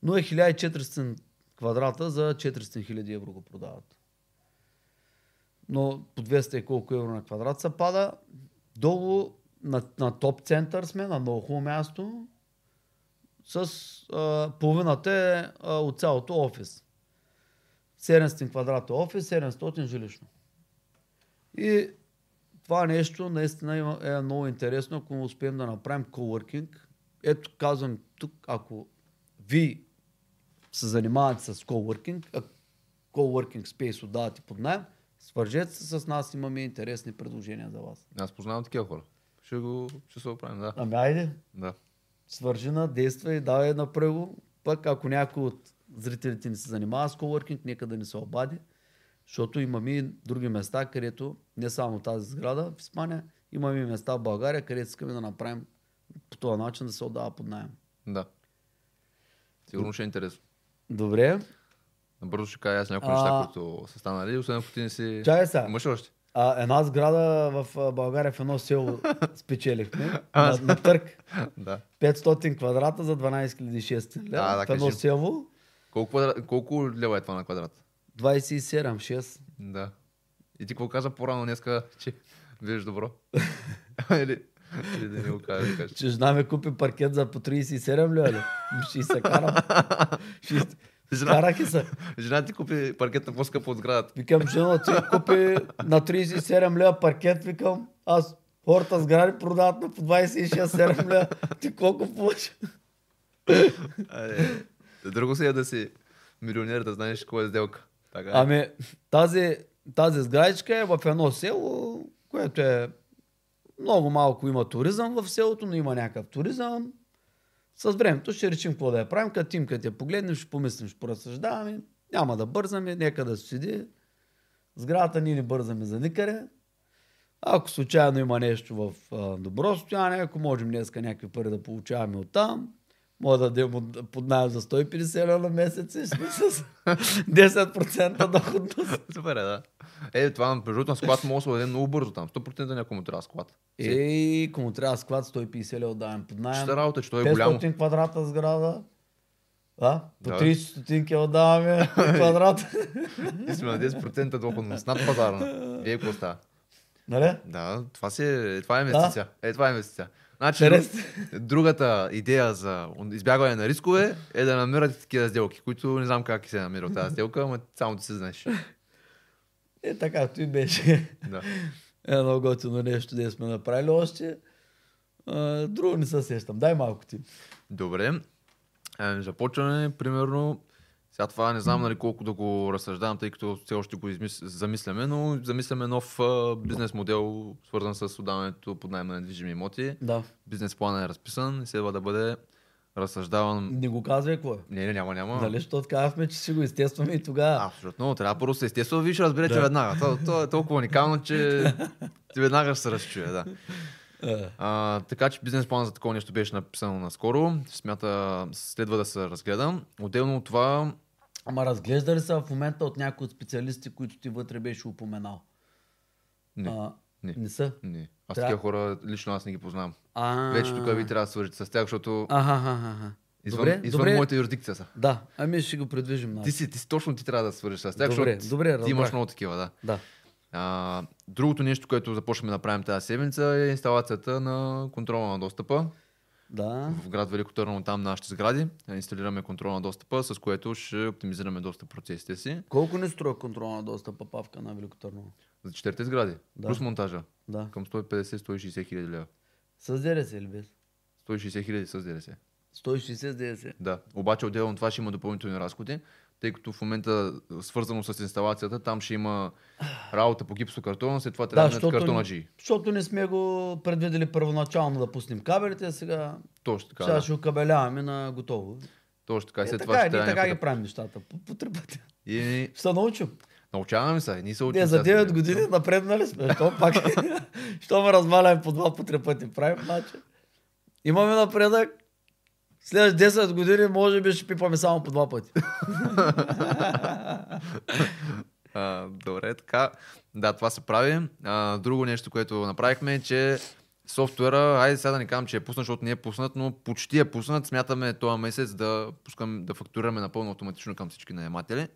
Но е 1400 квадрата за 400 хиляди евро го продават. Но по 200 и колко евро на квадрат се пада. Долу на, на топ център сме, на много хубаво място. С а, половината е а, от цялото офис. 700 квадрата офис, 700 жилищно. И това нещо наистина е много интересно, ако успеем да направим coworking. Ето казвам тук, ако ви се занимавате с coworking, а coworking space отдавате под найем, свържете се с нас, имаме интересни предложения за вас. Аз познавам такива хора. Ще го, ще се оправим, да. Ами айде, Да. свържи на, действа и давай направи го. Пък ако някой от зрителите ни се занимава с coworking, нека да ни се обади, защото имаме и други места, където не само тази сграда в Испания, имаме и места в България, където искаме да направим по този начин да се отдава под найем. Да. Сигурно ще е интересно. Добре. Набързо ще кажа аз някои А. неща, които са станали, освен ако ти не си... Чакай сега. Имаш още? А, една сграда в България в едно село спечелихме на, на търк. Да. 500 квадрата за 12 600 лева. Да, да, в едно кажи. село Колко, квадра... Колко лева е това на квадрат? 27, 6. Да. И ти какво каза по-рано днеска, че виждаш добро? или, или да не го кажеш. Че жена ми купи паркет за по 37 лева ли? Ще се карам. Ще... Жена, Карах и се. жена ти купи паркетна по-скъпа от сградата. Викам, жена ти купи на 37 лева паркет, викам, аз хората сгради продават на по 26-7 лева. Ти колко получи? Друго си е да си милионер, да знаеш кой е сделка. Така е. Ами, тази, тази сградичка е в едно село, което е много малко има туризъм в селото, но има някакъв туризъм. С времето ще решим какво да я правим. Като тим, като я погледнем, ще помислим, ще поразсъждаваме. Няма да бързаме, нека да седи. Сградата ние не бързаме за никъде. Ако случайно има нещо в добро състояние, ако можем днеска някакви пари да получаваме оттам, може да дадем под найем за 150 лева на месец и сме с 10% доходност. Супер е, да. Е, това между другото на склад може да се даде много бързо там. 100% някой му трябва склад. Е, Ей, кому трябва склад 150 лева даваме под найем. Чиста работа, че той е голямо. 500 квадрата сграда. А? По Да. 30 стотинки отдаваме квадрат. И сме на 10% доходност над пазарна. Вие какво става? нали? Да, това, си е, това е инвестиция. Е, това е инвестиция. Значи, другата идея за избягване на рискове е да намирате такива сделки, които не знам как се намира от тази сделка, ама само ти се знаеш. Е, така, той беше Да. едно готино нещо, да сме направили още. Друго не се сещам. Дай малко ти. Добре. Е, започваме, примерно, сега това не знам нали, колко да го разсъждавам, тъй като все още го измис... замисляме, но замисляме нов а, бизнес модел, свързан с отдаването под найем на недвижими имоти. Да. Бизнес планът е разписан и следва да бъде разсъждаван. Не го казвай какво е. Не, не, няма, няма. Нали, защото казахме, че си го естестваме и тогава. Абсолютно, трябва първо се естествено, виж, разберете Да. веднага. То, то, е толкова уникално, че ти веднага ще се разчуе, да. Е, А, така че бизнес план за такова нещо беше написано наскоро. Смята, следва да се разгледа. Отделно от това, Ама разглежда ли се в момента от някои от специалисти, които ти вътре беше упоменал? не, А, не. не са. не. Аз Трябва- такива хора лично аз не ги познавам. А, Вече тук ви трябва да свържете с тях, защото Аха, извън, Добре, извън добре. моята юрисдикция са. Да, ами ще го предвижим. Ти си, ти си, точно ти трябва да свържеш с тях, Добре, защото добре, ти имаш много такива, да. Да. А, другото нещо, което започваме да правим тази седмица е инсталацията на контрола на достъпа. Да. в град Велико Търново, там нашите сгради. Инсталираме контрол на достъпа, с което ще оптимизираме доста процесите си. Колко не струва контрола на достъпа павка на Велико Търново? За четирите сгради. Да. Плюс монтажа. Да. Към 150-160 хиляди лева. С ДДС или без? 160 хиляди с ДДС. 160 с ДДС. Да. Обаче отделно от това ще има допълнителни разходи, тъй като в момента свързано с инсталацията, там ще има работа по гипсокартон, след това Да, трябва да, защото, картона не, G. защото не сме го предвидели първоначално да пуснем кабелите, а сега, Точно така. сега Да. ще окабеляваме на готово. Точно така. Е, след така, това е, ще ние така ги правим нещата. По, по да... И Ще се научим. научаваме се. Ние се учим. Ние за сега. 9 години напреднали сме. Що пак? Що ме размаляме по два, по три пъти правим, значи. Имаме напредък. След 10 години може би ще пипаме само по два пъти. А, добре, така. Да, това се прави. А, друго нещо, което направихме е, че софтуера, айде сега да не казвам, че е пуснат, защото не е пуснат, но почти е пуснат. Смятаме този месец да, пускам, да фактурираме напълно автоматично към всички наематели.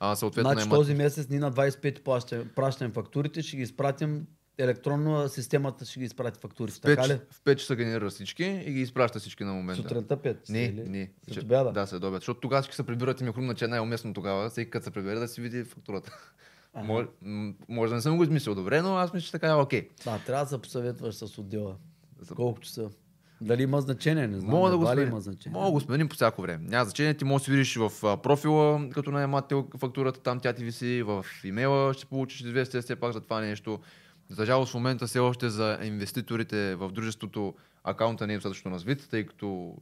А, съответно, Значи наемат- този месец ние на 25 плащаме, пращаме фактурите, ще ги изпратим електронно, системата ще ги изпрати фактурите. в 5, Така ли? в 5 часа генерира всички и ги изпраща всички на момента. Сутринта 5. Не, или? не. След обяда? Да, след обяд. Защото тогава всички се прибират и ми хрумна, че е най-уместно тогава, всеки като се прибере да си види фактурата. Ага. Може, да не съм го измислил добре, но аз мисля, че така е окей. Да, трябва да се посъветваш с отдела. За- Колко часа? Дали има значение, не знам. Мога да го сменим. има значение. Мога да го сменим по всяко време. Няма значение. Ти можеш да си видиш в профила, като наемател фактурата, там тя ти виси, в имейла ще получиш известие все пак за това нещо. За жалост в момента все още за инвеститорите в дружеството акаунта не е достатъчно развит, тъй като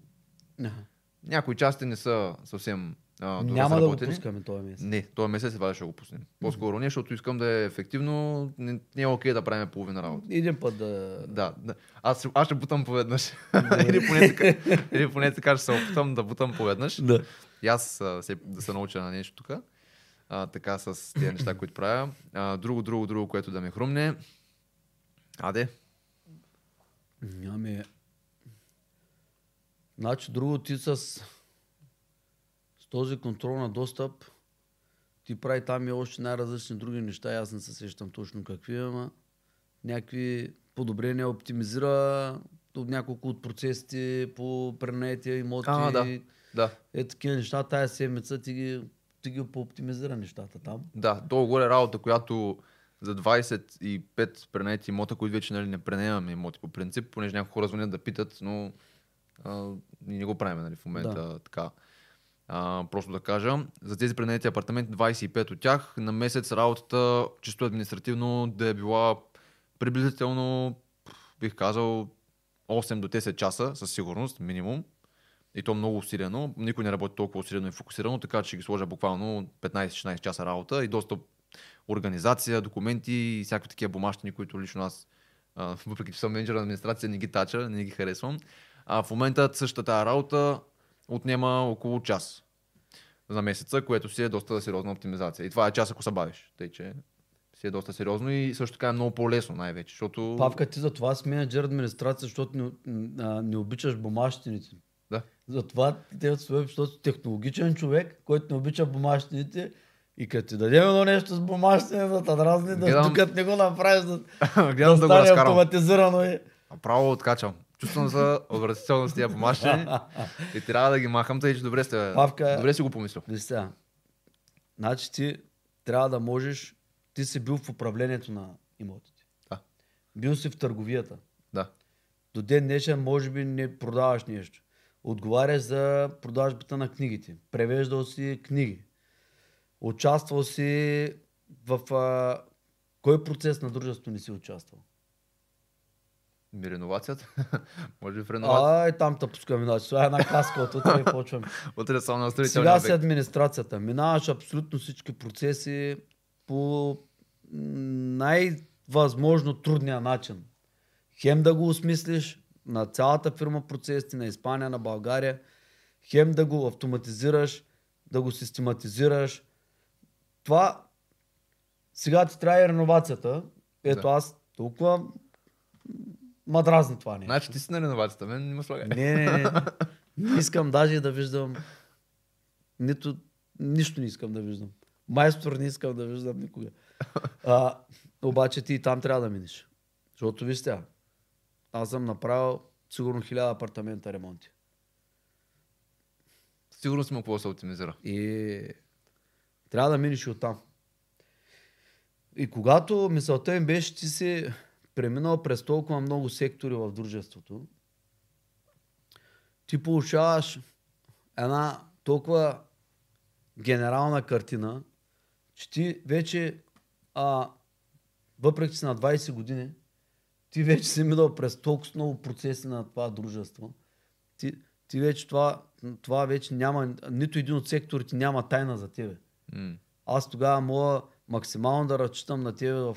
Аха. някои части не са съвсем а, Няма да го пускаме този месец. Не, този месец едва ще го пуснем. По-скоро не, защото искам да е ефективно. Не, не е окей да правим половина работа. Един път да... Да, да. Аз, аз ще бутам поведнъж. или, поне така, или поне така ще се опитам да бутам поведнъж. Да. И аз а, се, да се науча на нещо тук. А, така с тези неща, които правя. А, друго, друго, друго, което да ме хрумне. Аде. Ами... Значи друго ти с... с този контрол на достъп ти прави там и още най-различни други неща. Аз не се сещам точно какви, ама някакви подобрения, оптимизира от няколко от процесите по пренетия имоти. А, да. Да. Е такива неща, тая седмица ти ги, ти ги пооптимизира нещата там. Да, долу-горе е работа, която за 25 пренети имота, които вече нали, не пренемаме имоти по принцип, понеже някои хора звънят да питат, но а, ние не го правим нали, в момента да. така. А, просто да кажа, за тези пренети апартаменти, 25 от тях, на месец работата, чисто административно, да е била приблизително, бих казал, 8 до 10 часа, със сигурност, минимум. И то много усилено. Никой не работи толкова усилено и фокусирано, така че ги сложа буквално 15-16 часа работа и доста организация, документи и всякакви такива бумащини, които лично аз, а, въпреки че съм менеджер на администрация, не ги тача, не ги харесвам. А в момента същата работа отнема около час за месеца, което си е доста сериозна оптимизация. И това е час, ако се бавиш. Тъй, че си е доста сериозно и също така е много по-лесно най-вече, защото... Павка, ти за това си менеджер администрация, защото не, а, не обичаш бумащините. Да. Затова те защото технологичен човек, който не обича бумащините и като ти дадем едно нещо с бумащините, да те дразни, да Гледам- докато не го направиш, да, Гледам да да стане автоматизирано. И... Право откачам. Чувствам за отвратително с тия помащани и трябва да ги махам, тъй че добре сте. Павка- Добре си го помислил. Сега, значи ти трябва да можеш, ти си бил в управлението на имотите. Да. Бил си в търговията. Да. До ден днешен може би не продаваш нещо. Отговаряш за продажбата на книгите. Превеждал си книги. Участвал си в... А... Кой процес на дружеството не си участвал? Ми реновацията? Може би в реновацията. А, там те пускаме. Значи, това е една каска от утре и почваме. Утре само на Сега си администрацията. Минаваш абсолютно всички процеси по най-възможно трудния начин. Хем да го осмислиш на цялата фирма процесите на Испания, на България, хем да го автоматизираш, да го систематизираш. Това сега ти трябва и реновацията. Ето Да. аз толкова ма дразни това нещо. Значи ти си на реновацията, мен не ме слагай. Не, не, не. Не искам даже да виждам. Нито, нищо не искам да виждам. Майстор не искам да виждам никога. А, обаче ти и там трябва да минеш. Защото виж сега, аз съм направил сигурно хиляда апартамента ремонти. Сигурно си има какво се оптимизира. И трябва да минеш и оттам. И когато мисълта им беше, ти си преминал през толкова много сектори в дружеството, ти получаваш една толкова генерална картина, че ти вече, а, въпреки че си на 20 години, ти вече си минал през толкова много процеси на това дружество. Ти, ти вече това, това вече няма, нито един от секторите няма тайна за тебе. Аз тогава мога максимално да разчитам на тебе в,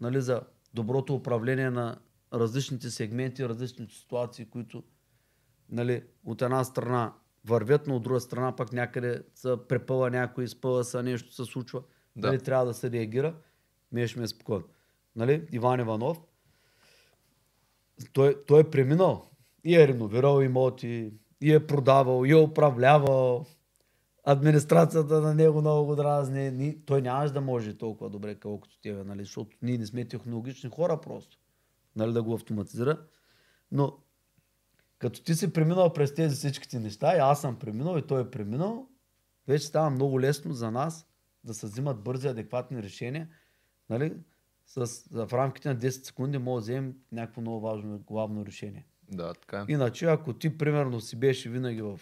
нали, за доброто управление на различните сегменти, различните ситуации, които нали, от една страна вървят, но от друга страна пък някъде се препъва някой, изпъва се, нещо се случва. Да. Нали, трябва да се реагира. Миеш ми е спокойно. Нали, Иван Иванов, той, той е преминал и е реновирал имоти, и е продавал, и е управлявал. Администрацията на него много го дразни. Ни, той нямаш да може толкова добре, колкото тебе, нали? защото ние не сме технологични хора просто. Нали, да го автоматизира. Но като ти си преминал през тези всичките неща, и аз съм преминал, и той е преминал, вече става много лесно за нас да се взимат бързи, адекватни решения. Нали? С, в рамките на 10 секунди може да вземем някакво много важно главно решение. Да, така е. Иначе, ако ти, примерно, си беше винаги в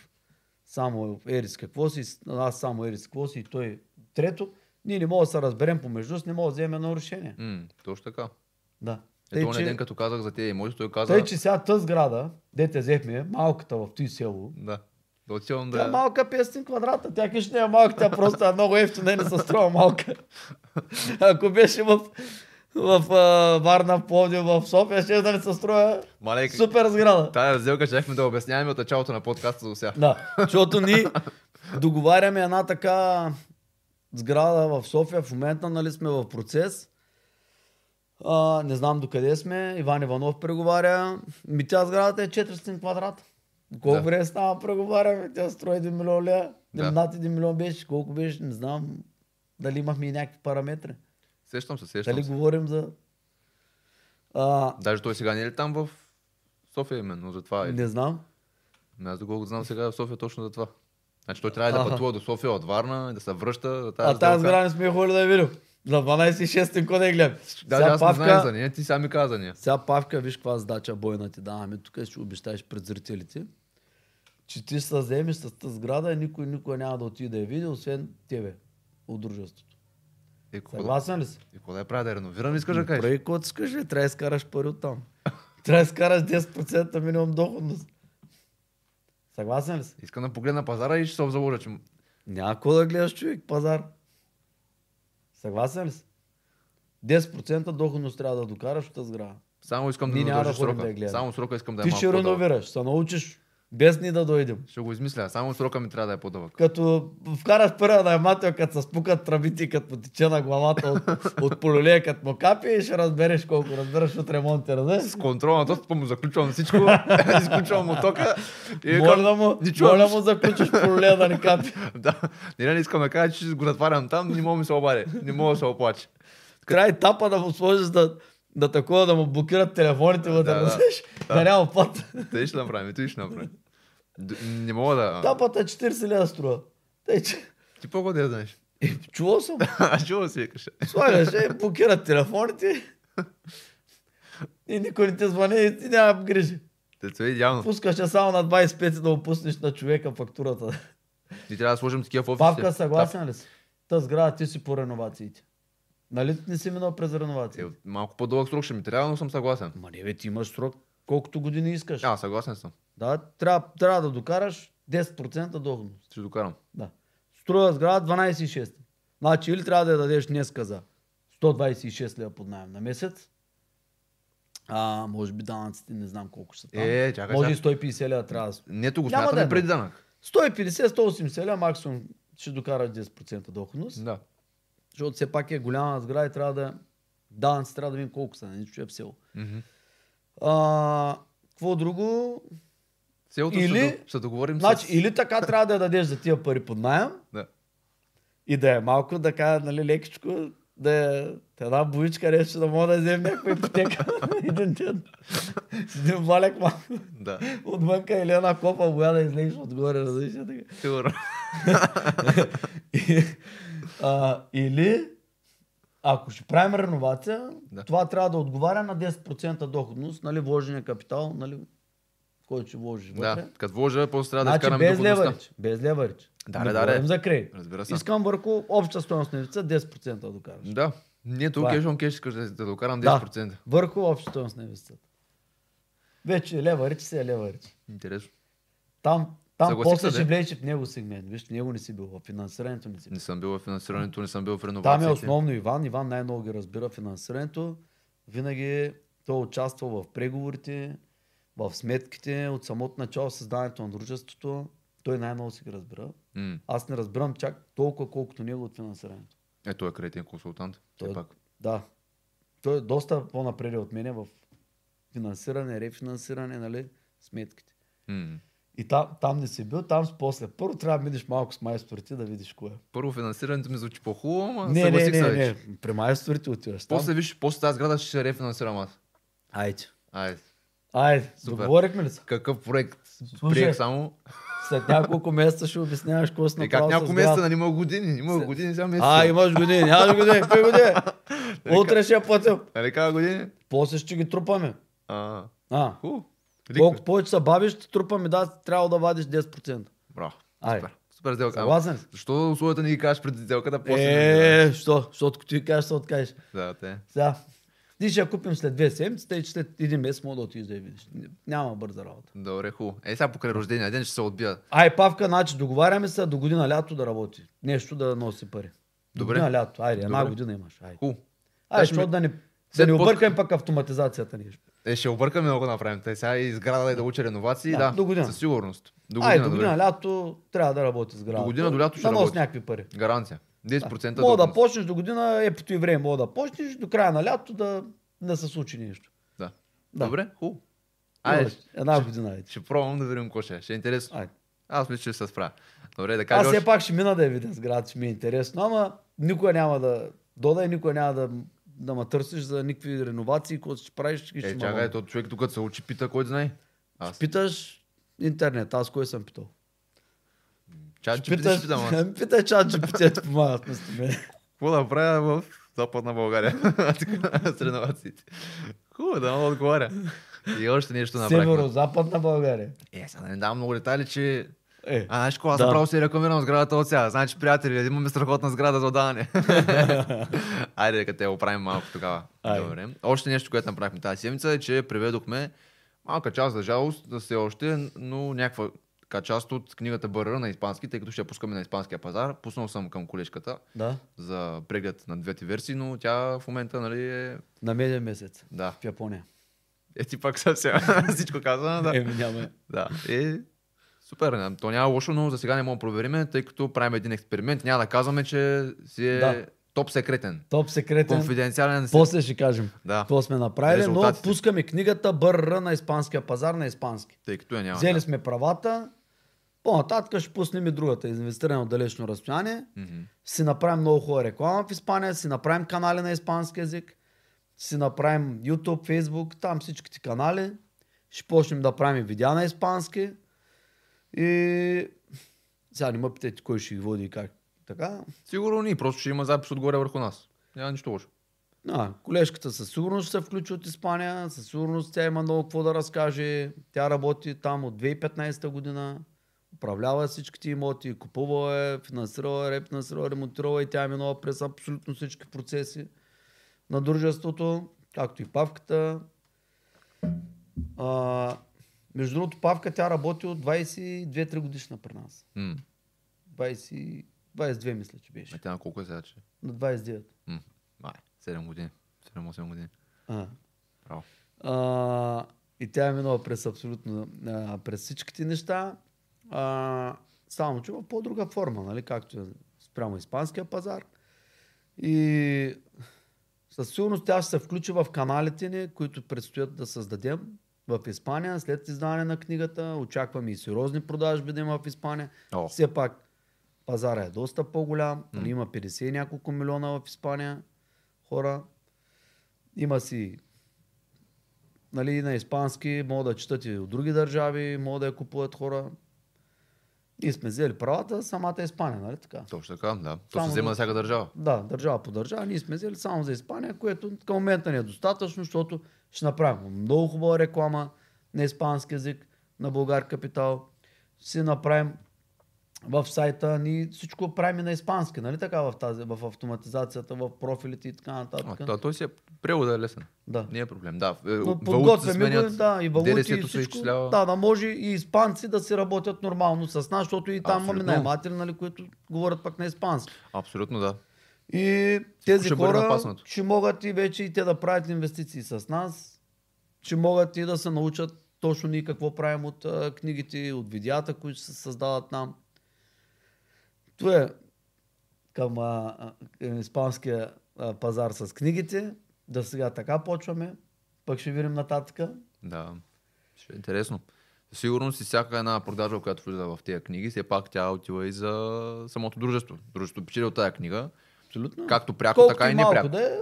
само Ерис какво си, аз само Ерис какво си и той трето, ние не можем да се разберем помежду си, не можем да вземем едно решение. М, точно така. Да. Ето, Тъй, че... ден, като казах за тези имоти, той каза... тъй, че сега тази сграда, дете взехме, малката в този село, Да. Да отивам Тя е да... малка 500 квадрата. Тя кеш не е малка, тя просто е много ефтина и не се струва малка. Ако беше в, в а, Варна, в Пловдив, в София, ще да не се струва Мале, супер сграда. Тая разделка щяхме да обясняваме от началото на подкаста до сега. Да, защото ние договаряме една така сграда в София. В момента нали сме в процес. А, не знам докъде сме. Иван Иванов преговаря. Ми тя сградата е 400 квадрата. Колко Да. време става преговаряме? Тя строи 1 милион лева. Да. Над 1 милион беше. Колко беше? Не знам. Дали имахме и някакви параметри. Сещам се, сещам Дали се. говорим за... А, Даже той сега не е ли там в София именно, за това? не знам. Ами Аз доколкото знам сега е в София точно за това. Значи той трябва да Аха. пътува до София от Варна, да се връща. Да А тази сграда не сме ходили да я видим. За 12,6 кой да я гледам. Даже Сега аз не Павка- знам за нея, ти сега ми каза за нея. Сега Павка, виж каква задача бойна ти даваме. Тук ще обещаеш пред зрителите, че ти ще се вземеш с тази сграда и никой, никой няма да отиде да я види, освен тебе от дружеството. Да, Съгласен ли си? какво да я правя да реновирам, искаш да кажеш? Прави каквото искаш, ли, трябва да изкараш пари от там. трябва да изкараш 10% минимум доходност. Съгласен ли си? Искам да погледна пазара и ще се заложа, че... Няма да гледаш човек, пазар. Съгласен ли си? 10% доходност трябва да докараш от тази сграда. Само искам да няма удължа да ходим срока. да. Само срока искам да е Ти ще реновираш, се научиш без ни да дойдем. Ще го измисля, само срока ми трябва да е по-дълъг. като вкараш първия наемател, като се спукат тръбите, като му тече на главата от, от полюлея, като му капи и ще разбереш колко разбираш от ремонта, разбираш? С контрол на достъпа му заключвам всичко, изключвам му тока и Моля да му, моля му заключиш полюлея да ни капи. да, не, не искам да кажа, че го затварям там, не мога да ми се обади, не мога да се оплаче. И тапа да му сложиш да, да такова, да му блокират телефоните вътре, Да, да, да. да, да няма път. Те ще направим, ти ще направим. Д- Не мога да... Тапата 40 лева струва. Тъй, че... Ти по да знаеш. Е, чувал съм. А чува си викаш. Слагаш, е, блокират телефоните. И никой не те звъни и ти няма грижи. Те е идеално. Пускаш я само на 25 да опуснеш на човека фактурата. Ти трябва да сложим такива в офисите. Павка, съгласен ли си? Та сграда ти си по реновациите. Нали не си минал през реновации? Е, малко по-дълъг срок ще ми трябва, но съм съгласен. Ма не бе, ти имаш срок колкото години искаш. А, съгласен съм. Да, трябва, трябва да докараш 10% доходност. Ще докарам. Да. Струва сграда 12,6. Значи или трябва да я дадеш днеска за 126 лева под найем на месец, а може би данъците не знам колко са там. Е, чакай може и сега. 150 лева трябва да... Нето го Няма да смятаме е, преди данък. 150-180 лева максимум ще докараш 10% доходност. Да. Защото все пак е голяма сграда и трябва да... Данъци трябва да видим колко са, нищо е в село. Мгм. А, какво друго? Селото Или- ще, до- ще договорим Значи, с... или така трябва да я дадеш за тия пари под найем Да. и да е малко, да кажа, нали, лекичко, да е една боичка нещо, да мога да вземем някаква ипотека един ден. С един валяк малко Да. отвънка или една копа боя да излезеш отгоре, разбираш ли така. Сигурно. Или, ако ще правим реновация, Да. това трябва да отговаря на 10% доходност, нали, вложения капитал, нали, който ще вложиш вътре. Да. Като вложа, после трябва да Значи изкарам без доходността. леварич. Без леварич. Да, Не да, да, да. за кредит. Разбира се. Искам върху обща стоеност на лица 10% да докараш. Да. Ние тук е. кеш он кеш искаш да, да докарам Да. 10%. Върху обща стоеност на инвестицията. Вече леварич се е леварич. Интересно. Там, там Съгласих после ще да. влезеш в него сегмент. Виж, него не си бил, в финансирането не си бил. Не съм бил в финансирането, не съм бил в Там е реновациите. основно Иван. Иван най-много ги разбира финансирането. Винаги той участва в преговорите, в сметките, от самото начало създаването на дружеството. Той най-много си ги разбира. М. Аз не разбирам чак толкова, колкото него от финансирането. Е, той е кредитен консултант. Той- Той... пак. Да. Той е доста по-напред от мене в финансиране, рефинансиране, нали, сметките. М. И там, там не си бил, там си после. Първо трябва да минеш малко с майсторите да видиш кое. Първо финансирането ми звучи по-хубаво, ама Не, не, не, не. При майсторите отиваш. Там. После, виж, после тази сграда ще рефинансирам аз. Айде. Айде. Айде, Супер. договорихме ли се? Какъв проект? Слушай, Приех само. След няколко месеца ще обясняваш какво си Е, как направил няколко месеца, нали има години? Има Се- години, сега месеца. А, имаш години, нямаш години, какви години? Утре ще я платим. Нали казва години? После ще ги трупаме. А, А. Ликви. Колкото повече се бавиш, ще трупам и да, трябва да вадиш 10%. Браво. Ай. Супер. Супер сделка. Съгласен? Защо условията не ги кажеш преди сделката? После Е, що? Защото ти кажеш, ще откажеш. Да, те. Сега, ти ще я купим след две седмици, тъй че след един месец мога да отидеш да я видиш. Няма бърза работа. Добре, хубаво. Е, сега покрай рождения ден ще се отбия. Ай, Павка, значи договаряме се до година лято да работи. Нещо да носи пари. До Добре. година лято. Айде, една Добре. година имаш. Айде. Хубаво. Ай, Е, ще защото ми- да не, да след не под- объркаме пък автоматизацията ни. Е, ще объркаме да го направим. Те сега и сграда и да учи реновации. Да, Да, до година. Със сигурност. До Ай, година, до година добре. лято трябва да работи с града. До година до лято ще да работи. някакви пари. Гаранция. 10% Мога да почнеш до година, епото и време мога да почнеш, до края на лято да не се случи нещо. Да. Да. Добре, хубаво. Айде, една година. Айде. ще пробвам да видим какво ще е. Ще е интересно. Айде. Аз мисля, че ще се справя. Добре, да Аз кажа все още. пак ще мина да я видя сградата, ще ми е интересно, ама никога няма да дода и никога няма да, да ме търсиш за никакви реновации, които ще правиш, ще Е, ме чакай, то човек тук се учи, пита, кой да знае. Аз. Питаш интернет, аз кой съм питал? Чат, питаш, питам аз. питай чат GPT, ти помагат вместо мен. Какво да правя в Западна България? Така, с реновациите. Хубаво, да да отговаря. И още нещо направихме. Северо-западна България. Е, сега да не давам много детайли, че... Е, А, знаеш какво, аз Да. направо си рекламирам сградата от сега. Значи, приятели, имаме страхотна сграда за отдаване. Айде, дека те оправим малко тогава. Айде. Добре. Още нещо, което направихме тази седмица е, че преведохме малка част, за жалост, да все още, но някаква така част от книгата БР на испански, тъй като ще я пускаме на испанския пазар. Пуснал съм към колежката да, за преглед на двете версии, но тя в момента, нали, е... на меден месец Да. в Япония. Е, ти пак съвсем всичко каза, да. Еми няма. Да, е супер. То няма лошо, но за сега не мога да провериме, тъй като правим един експеримент. Няма да казваме, че си е Да. Топ секретен. Топ секретен. Конфиденциален. После ще кажем Да, какво сме направили, но пускаме книгата БРР на испанския пазар на испански. тъй като я няма. Взели да. сме правата, по-нататък ще пуснем и другата, инвестиране от далечно разстояние. Мгм. Си направим много хубава реклама в Испания, си направим канали на испански язик, си направим YouTube, Facebook, там всичките канали. Ще почнем да правим видеа на испански. И сега не ме питайте кой ще ги води и как. Така, Сигурно ни, просто ще има запис отгоре върху нас. Няма нищо лошо. А, колежката със сигурност ще се включи от Испания, със сигурност тя има много какво да разкаже. Тя работи там от 2015 година, управлява всичките имоти, купува е, финансирала е, рефинансирала, ремонтирала и тя е минала през абсолютно всички процеси на дружеството, както и Павката. А, между другото, Павка тя работи от 22-3 годишна при нас. М. 20, 22 мисля, че беше. А тя на колко е сега, че? На 29. М. Май, 7 години. 7-8 години. А. Браво. А, и тя е минала през абсолютно а, през всичките неща. А, само, че в по-друга форма, нали, както е спрямо испанския пазар. И със сигурност тя ще се включи в каналите ни, които предстоят да създадем в Испания. След издаване на книгата очакваме и сериозни продажби да има в Испания. О. Все пак пазара е доста по-голям. Нали, има 50 и няколко милиона в Испания хора. Има си нали, на испански, могат да четат и от други държави, могат да я купуват хора. Ние сме взели правата, самата Испания, нали така? Точно така, да. То Само се взема за всяка държава. Да, държава по държава. Ние сме взели само за Испания, което към момента не е достатъчно, защото ще направим много хубава реклама на испански язик, на Българ Капитал. Ще си направим в сайта ни всичко правим на испански, нали така в, тази, в автоматизацията, в профилите и така нататък. А, то- той си е превода е лесен. Да. Не е проблем. Да. Е, Но подготвяме го, да, и валути, и всичко, изчислява. да, да може и испанци да си работят нормално с нас, защото и там имаме наематели, нали, които говорят пък на испански. Абсолютно да. И тези ще хора ще могат и вече и те да правят инвестиции с нас, ще могат и да се научат точно ние какво правим от а, книгите, от видеята, които се създават там. Това е към а, към испанския а, пазар с книгите. Да сега така почваме, пък ще видим нататък. Да. Ще е интересно. Със Сигурност и всяка една продажа, която влиза в тези книги, все пак тя отива и за самото дружество. Дружеството печели от тази книга. Абсолютно. Както пряко, Колкото така и малко непряко. Да е,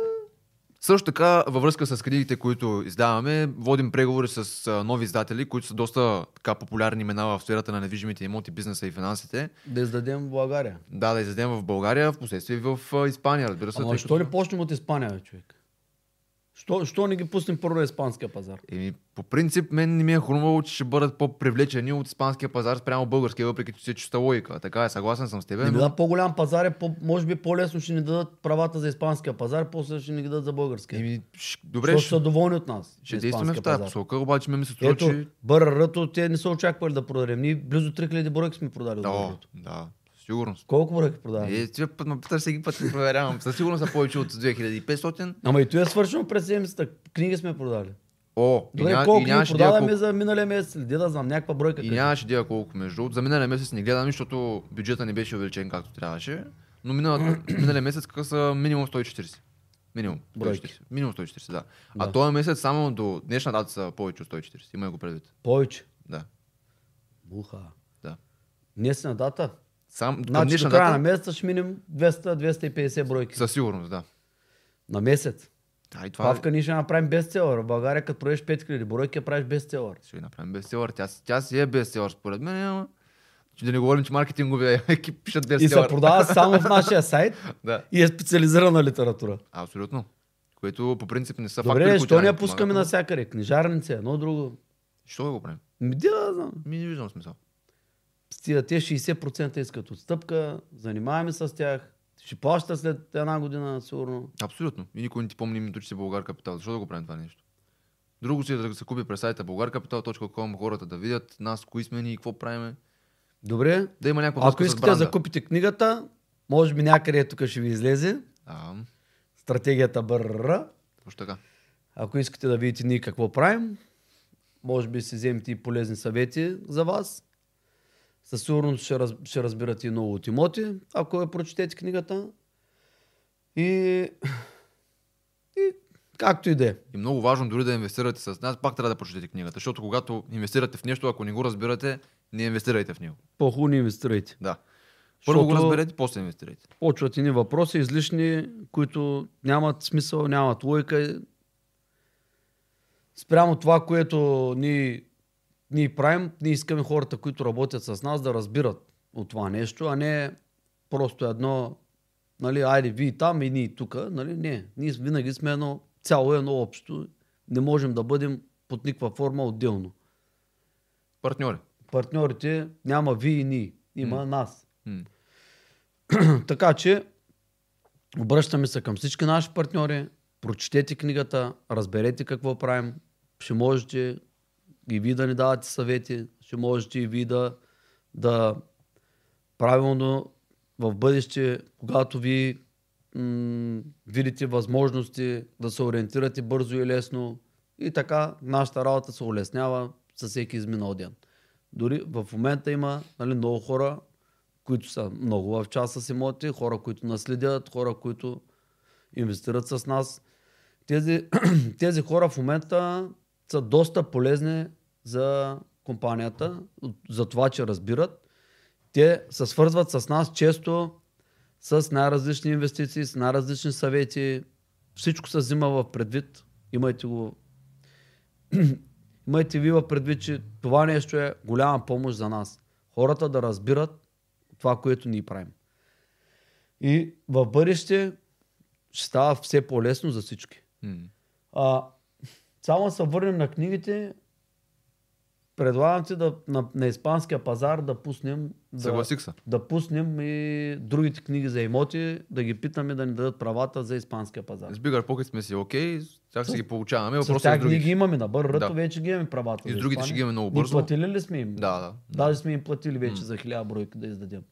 Също така, във връзка с книгите, които издаваме, водим преговори с нови издатели, които са доста така популярни имена в сферата на недвижимите имоти, бизнеса и финансите. да издадем в България. Да, да издадем в България, в последствие в Испания, разбира се. Ама тъй що като- не почнем от Испания, човек? Що, що не ги пуснем първо испанския пазар? Еми, по принцип, мен не ми е хрумвало, че ще бъдат по-привлечени от испанския пазар спрямо българския, въпреки че си е чиста логика. Така е, съгласен съм с теб. Не но- да по-голям пазар е, по, може би по-лесно ще ни дадат правата за испанския пазар, после ще ни ги дадат за българския. Еми, ш- Добре, Защото ще, са доволни от нас. ще на действаме в тази посока, обаче ме ми се струва, Ето, че... БРР-то те не са очаквали да продадем. Ние близо 3000 бройки сме продали от Да, БРР-то. да, сигурност. Колко бройки продаваме? Е, ти път ме питаш всеки път, проверявам. Със сигурност са повече от 2500. Ама и то е свършено през седмицата. Книги сме продали. О, и, Добре, ня, колко и нямаше продаваме колко, за миналия месец? Иди да знам, някаква бройка. и нямаше идея колко между. За миналия месец не гледам, защото бюджета не беше увеличен както трябваше. Но миналата, миналия месец какъв са минимум 140. Минимум. Бройки. 140. Минимум 140, да. Да. А този месец само до днешна дата са повече от 140. Има го предвид. Повече. Да. Буха. Да. Днес на дата. Сам, Значи до края дата, на месеца ще минем 200-250 бройки. със сигурност, да. На месец. Да, и това Павка, ние ще направим бестселър. В България, като продадеш 5000 бройки, я правиш бестселър. ще ви направим бестселър. Тя, тя си е бестселър според мен, ама... Че да не говорим, че маркетинговия екип пишат И се бестселър. продава само в нашия сайт да, и е специализирана литература. абсолютно. Което по принцип не са Добре, фактори, които защо не я пускаме навсякъде? Книжарница, едно друго. Що го правим? Ми, да, знам. Ми не виждам смисъл. Те 60% искат отстъпка, занимаваме с тях, ще плаща след една година, сигурно. Абсолютно. И никой не ти помни името, че си Българ Капитал. Защо да го правим това нещо? Друго си е да се купи през сайта bulgarcapital.com, хората да видят нас, кои сме ние и какво правиме. Добре, Да има някаква ако искате да закупите книгата, може би някъде тук ще ви излезе Да, стратегията БРР. точно така. Ако искате да видите ние какво правим, може би си вземете и полезни съвети за вас. Със сигурност ще, раз, ще разбирате и много от имоти, ако я прочетете книгата. И, и както и да е. И много важно дори да инвестирате с нас, пак трябва да прочетете книгата. Защото когато инвестирате в нещо, ако не го разбирате, не инвестирайте в него. По-хубаво не инвестирайте. Да. Първо го разберете, после инвестирайте. Почват ни въпроси излишни, които нямат смисъл, нямат логика. Спрямо това, което ние, ние правим, ние искаме хората, които работят с нас, да разбират от това нещо, а не просто едно, нали, айде, вие там и ние тук. Нали? Не, ние винаги сме едно цяло, едно общо. Не можем да бъдем под никаква форма отделно. Партньори. Партньорите няма вие и ние, има М. нас. М. Така че, обръщаме се към всички наши партньори, прочетете книгата, разберете какво правим, ще можете и вие да ни давате съвети, ще можете и вие да, да правилно в бъдеще, когато ви м- видите възможности да се ориентирате бързо и лесно и така нашата работа се улеснява със всеки изминал ден. Дори в момента има нали, много хора, които са много в час с имоти, хора, които наследят, хора, които инвестират с нас. Тези, тези хора в момента са доста полезни за компанията, за това, че разбират. Те се свързват с нас често с най-различни инвестиции, с най-различни съвети. Всичко се взима в предвид. Имайте го. Имайте ви в предвид, че това нещо е голяма помощ за нас. Хората да разбират това, което ние правим. И в бъдеще ще става все по-лесно за всички. М. А, само се върнем на книгите. Предлагам ти да, на, на испанския пазар да пуснем да, да пуснем и другите книги за имоти, да ги питаме да ни дадат правата за испанския пазар. С Bigger Pocket сме си окей, тях си ги получаваме. С Въпросът е тях с ние ги имаме на бъррато, Да. вече ги имаме правата. И с другите ще ги имаме много бързо. платили ли сме им? Да, да. Даже сме им платили вече М. за хиляда бройки да издадем.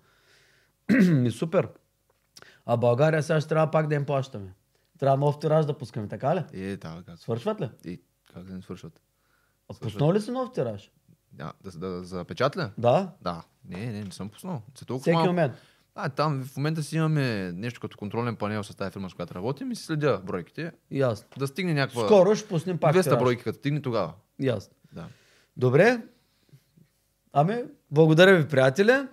и супер. А България сега ще трябва пак да им плащаме. Трябва нов тираж да пускаме, така ли? Е, да, как, Свършват ли? и, как да не свършват? А пуснал ли си нов тираж? Да, да, да, да запечатля? Да. Да. Не, не, не съм пуснал. За толкова Всеки малко. момент. А, там в момента си имаме нещо като контролен панел с тази фирма, с която работим и си следя бройките. Ясно. Да стигне някаква... Скоро ще пуснем пак 200 тираж. бройки, като стигне тогава. Ясно. Да. Добре. Ами, благодаря ви, приятеля.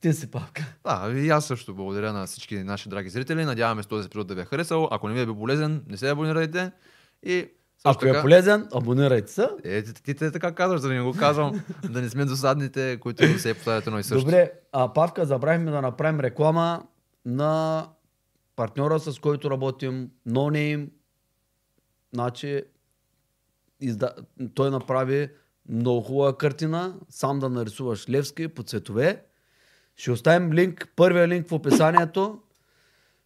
Ти си папка. Да, и аз също благодаря на всички наши драги зрители. Надяваме се този епизод да ви е харесал. Ако не ви е бил полезен, не се абонирайте. И Ако е полезен, абонирайте се. Е, ти, ти, ти така казваш, да не го казвам, да не сме досадните, които се повтарят едно и също. Добре, а Павка, забравихме да направим реклама на партньора, с който работим, No Name, Значи, изда... той направи много хубава картина, сам да нарисуваш Левски по цветове. Ще оставим линк, първия линк в описанието.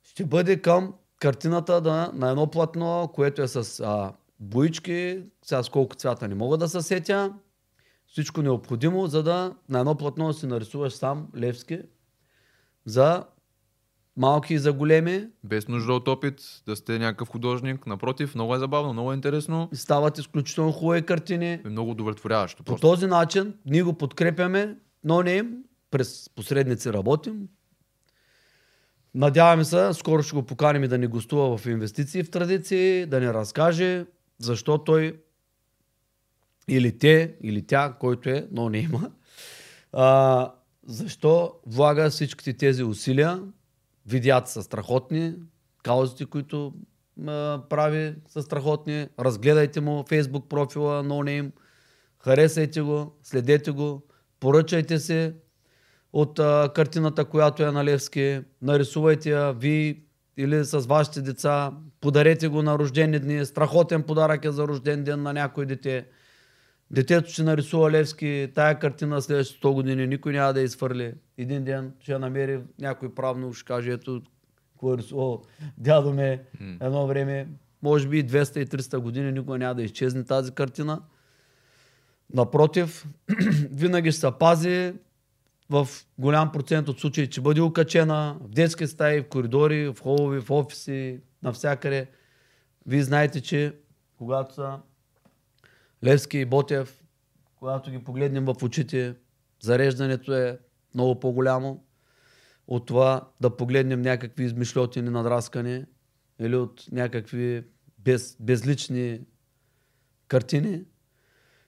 Ще бъде към картината да, на едно платно, което е с а, боички, сега с колко цвята не мога да се сетя. Всичко необходимо, за да на едно платно си нарисуваш сам Левски за малки и за големи. Без нужда от опит, да сте някакъв художник. Напротив, много е забавно, много е интересно И стават изключително хубави картини. и много удовлетворяващо. По този начин ние го подкрепяме, но не през посредници работим. Надяваме се, скоро ще го поканим и да ни гостува в инвестиции в традиции, да ни разкаже защо той или те, или тя, който е, но не има, а, защо влага всичките тези усилия. Видеята са страхотни, каузите, които а, прави са страхотни. Разгледайте му фейсбук профила No Name, харесайте го, следете го, поръчайте се от а, картината, която е на Левски, нарисувайте я ви или с вашите деца, подарете го на рождени дни, страхотен подарък е за рожден ден на някой дете. Детето ще нарисува Левски, тая картина следващите 100 години никой няма да я изфърли. Един ден ще намери някой правно, ще каже, ето, кой е рисувал дядо ме едно време. Може би и 200 и 300 години никога няма да изчезне тази картина. Напротив, винаги ще се пази в голям процент от случаи, че бъде окачена в детски стаи, в коридори, в холови, в офиси, навсякъде. Вие знаете, че когато са Левски и Ботев, когато ги погледнем в очите, зареждането е много по-голямо от това да погледнем някакви измишлетини надраскани или от някакви без, безлични картини.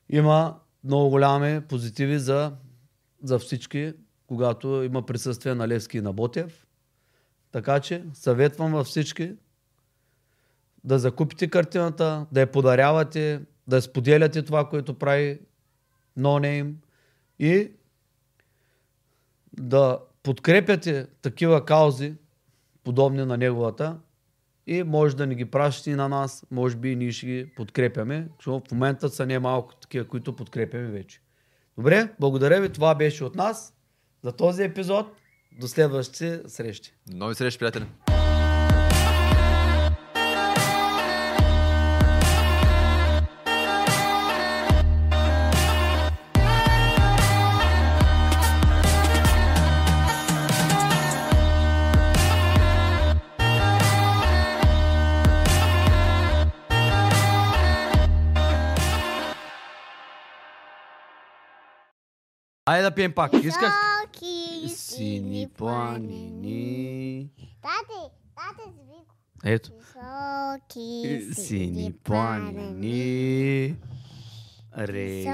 Има много голями позитиви за, за всички, когато има присъствие на Левски и на Ботев. Така че съветвам във всички да закупите картината, да я подарявате, да споделяте това, което прави No Name и да подкрепяте такива каузи, подобни на неговата и може да ни ги пращате и на нас, може би и ние ще ги подкрепяме, защото в момента са не малко такива, които подкрепяме вече. Добре, благодаря ви, това беше от нас за този епизод. До следващите срещи. Нови срещи, приятели! Айде да пием пак. Искаш? Високи Сини планини. Тате, тате звико. Ето. Високи Сини планини. Ре. Високи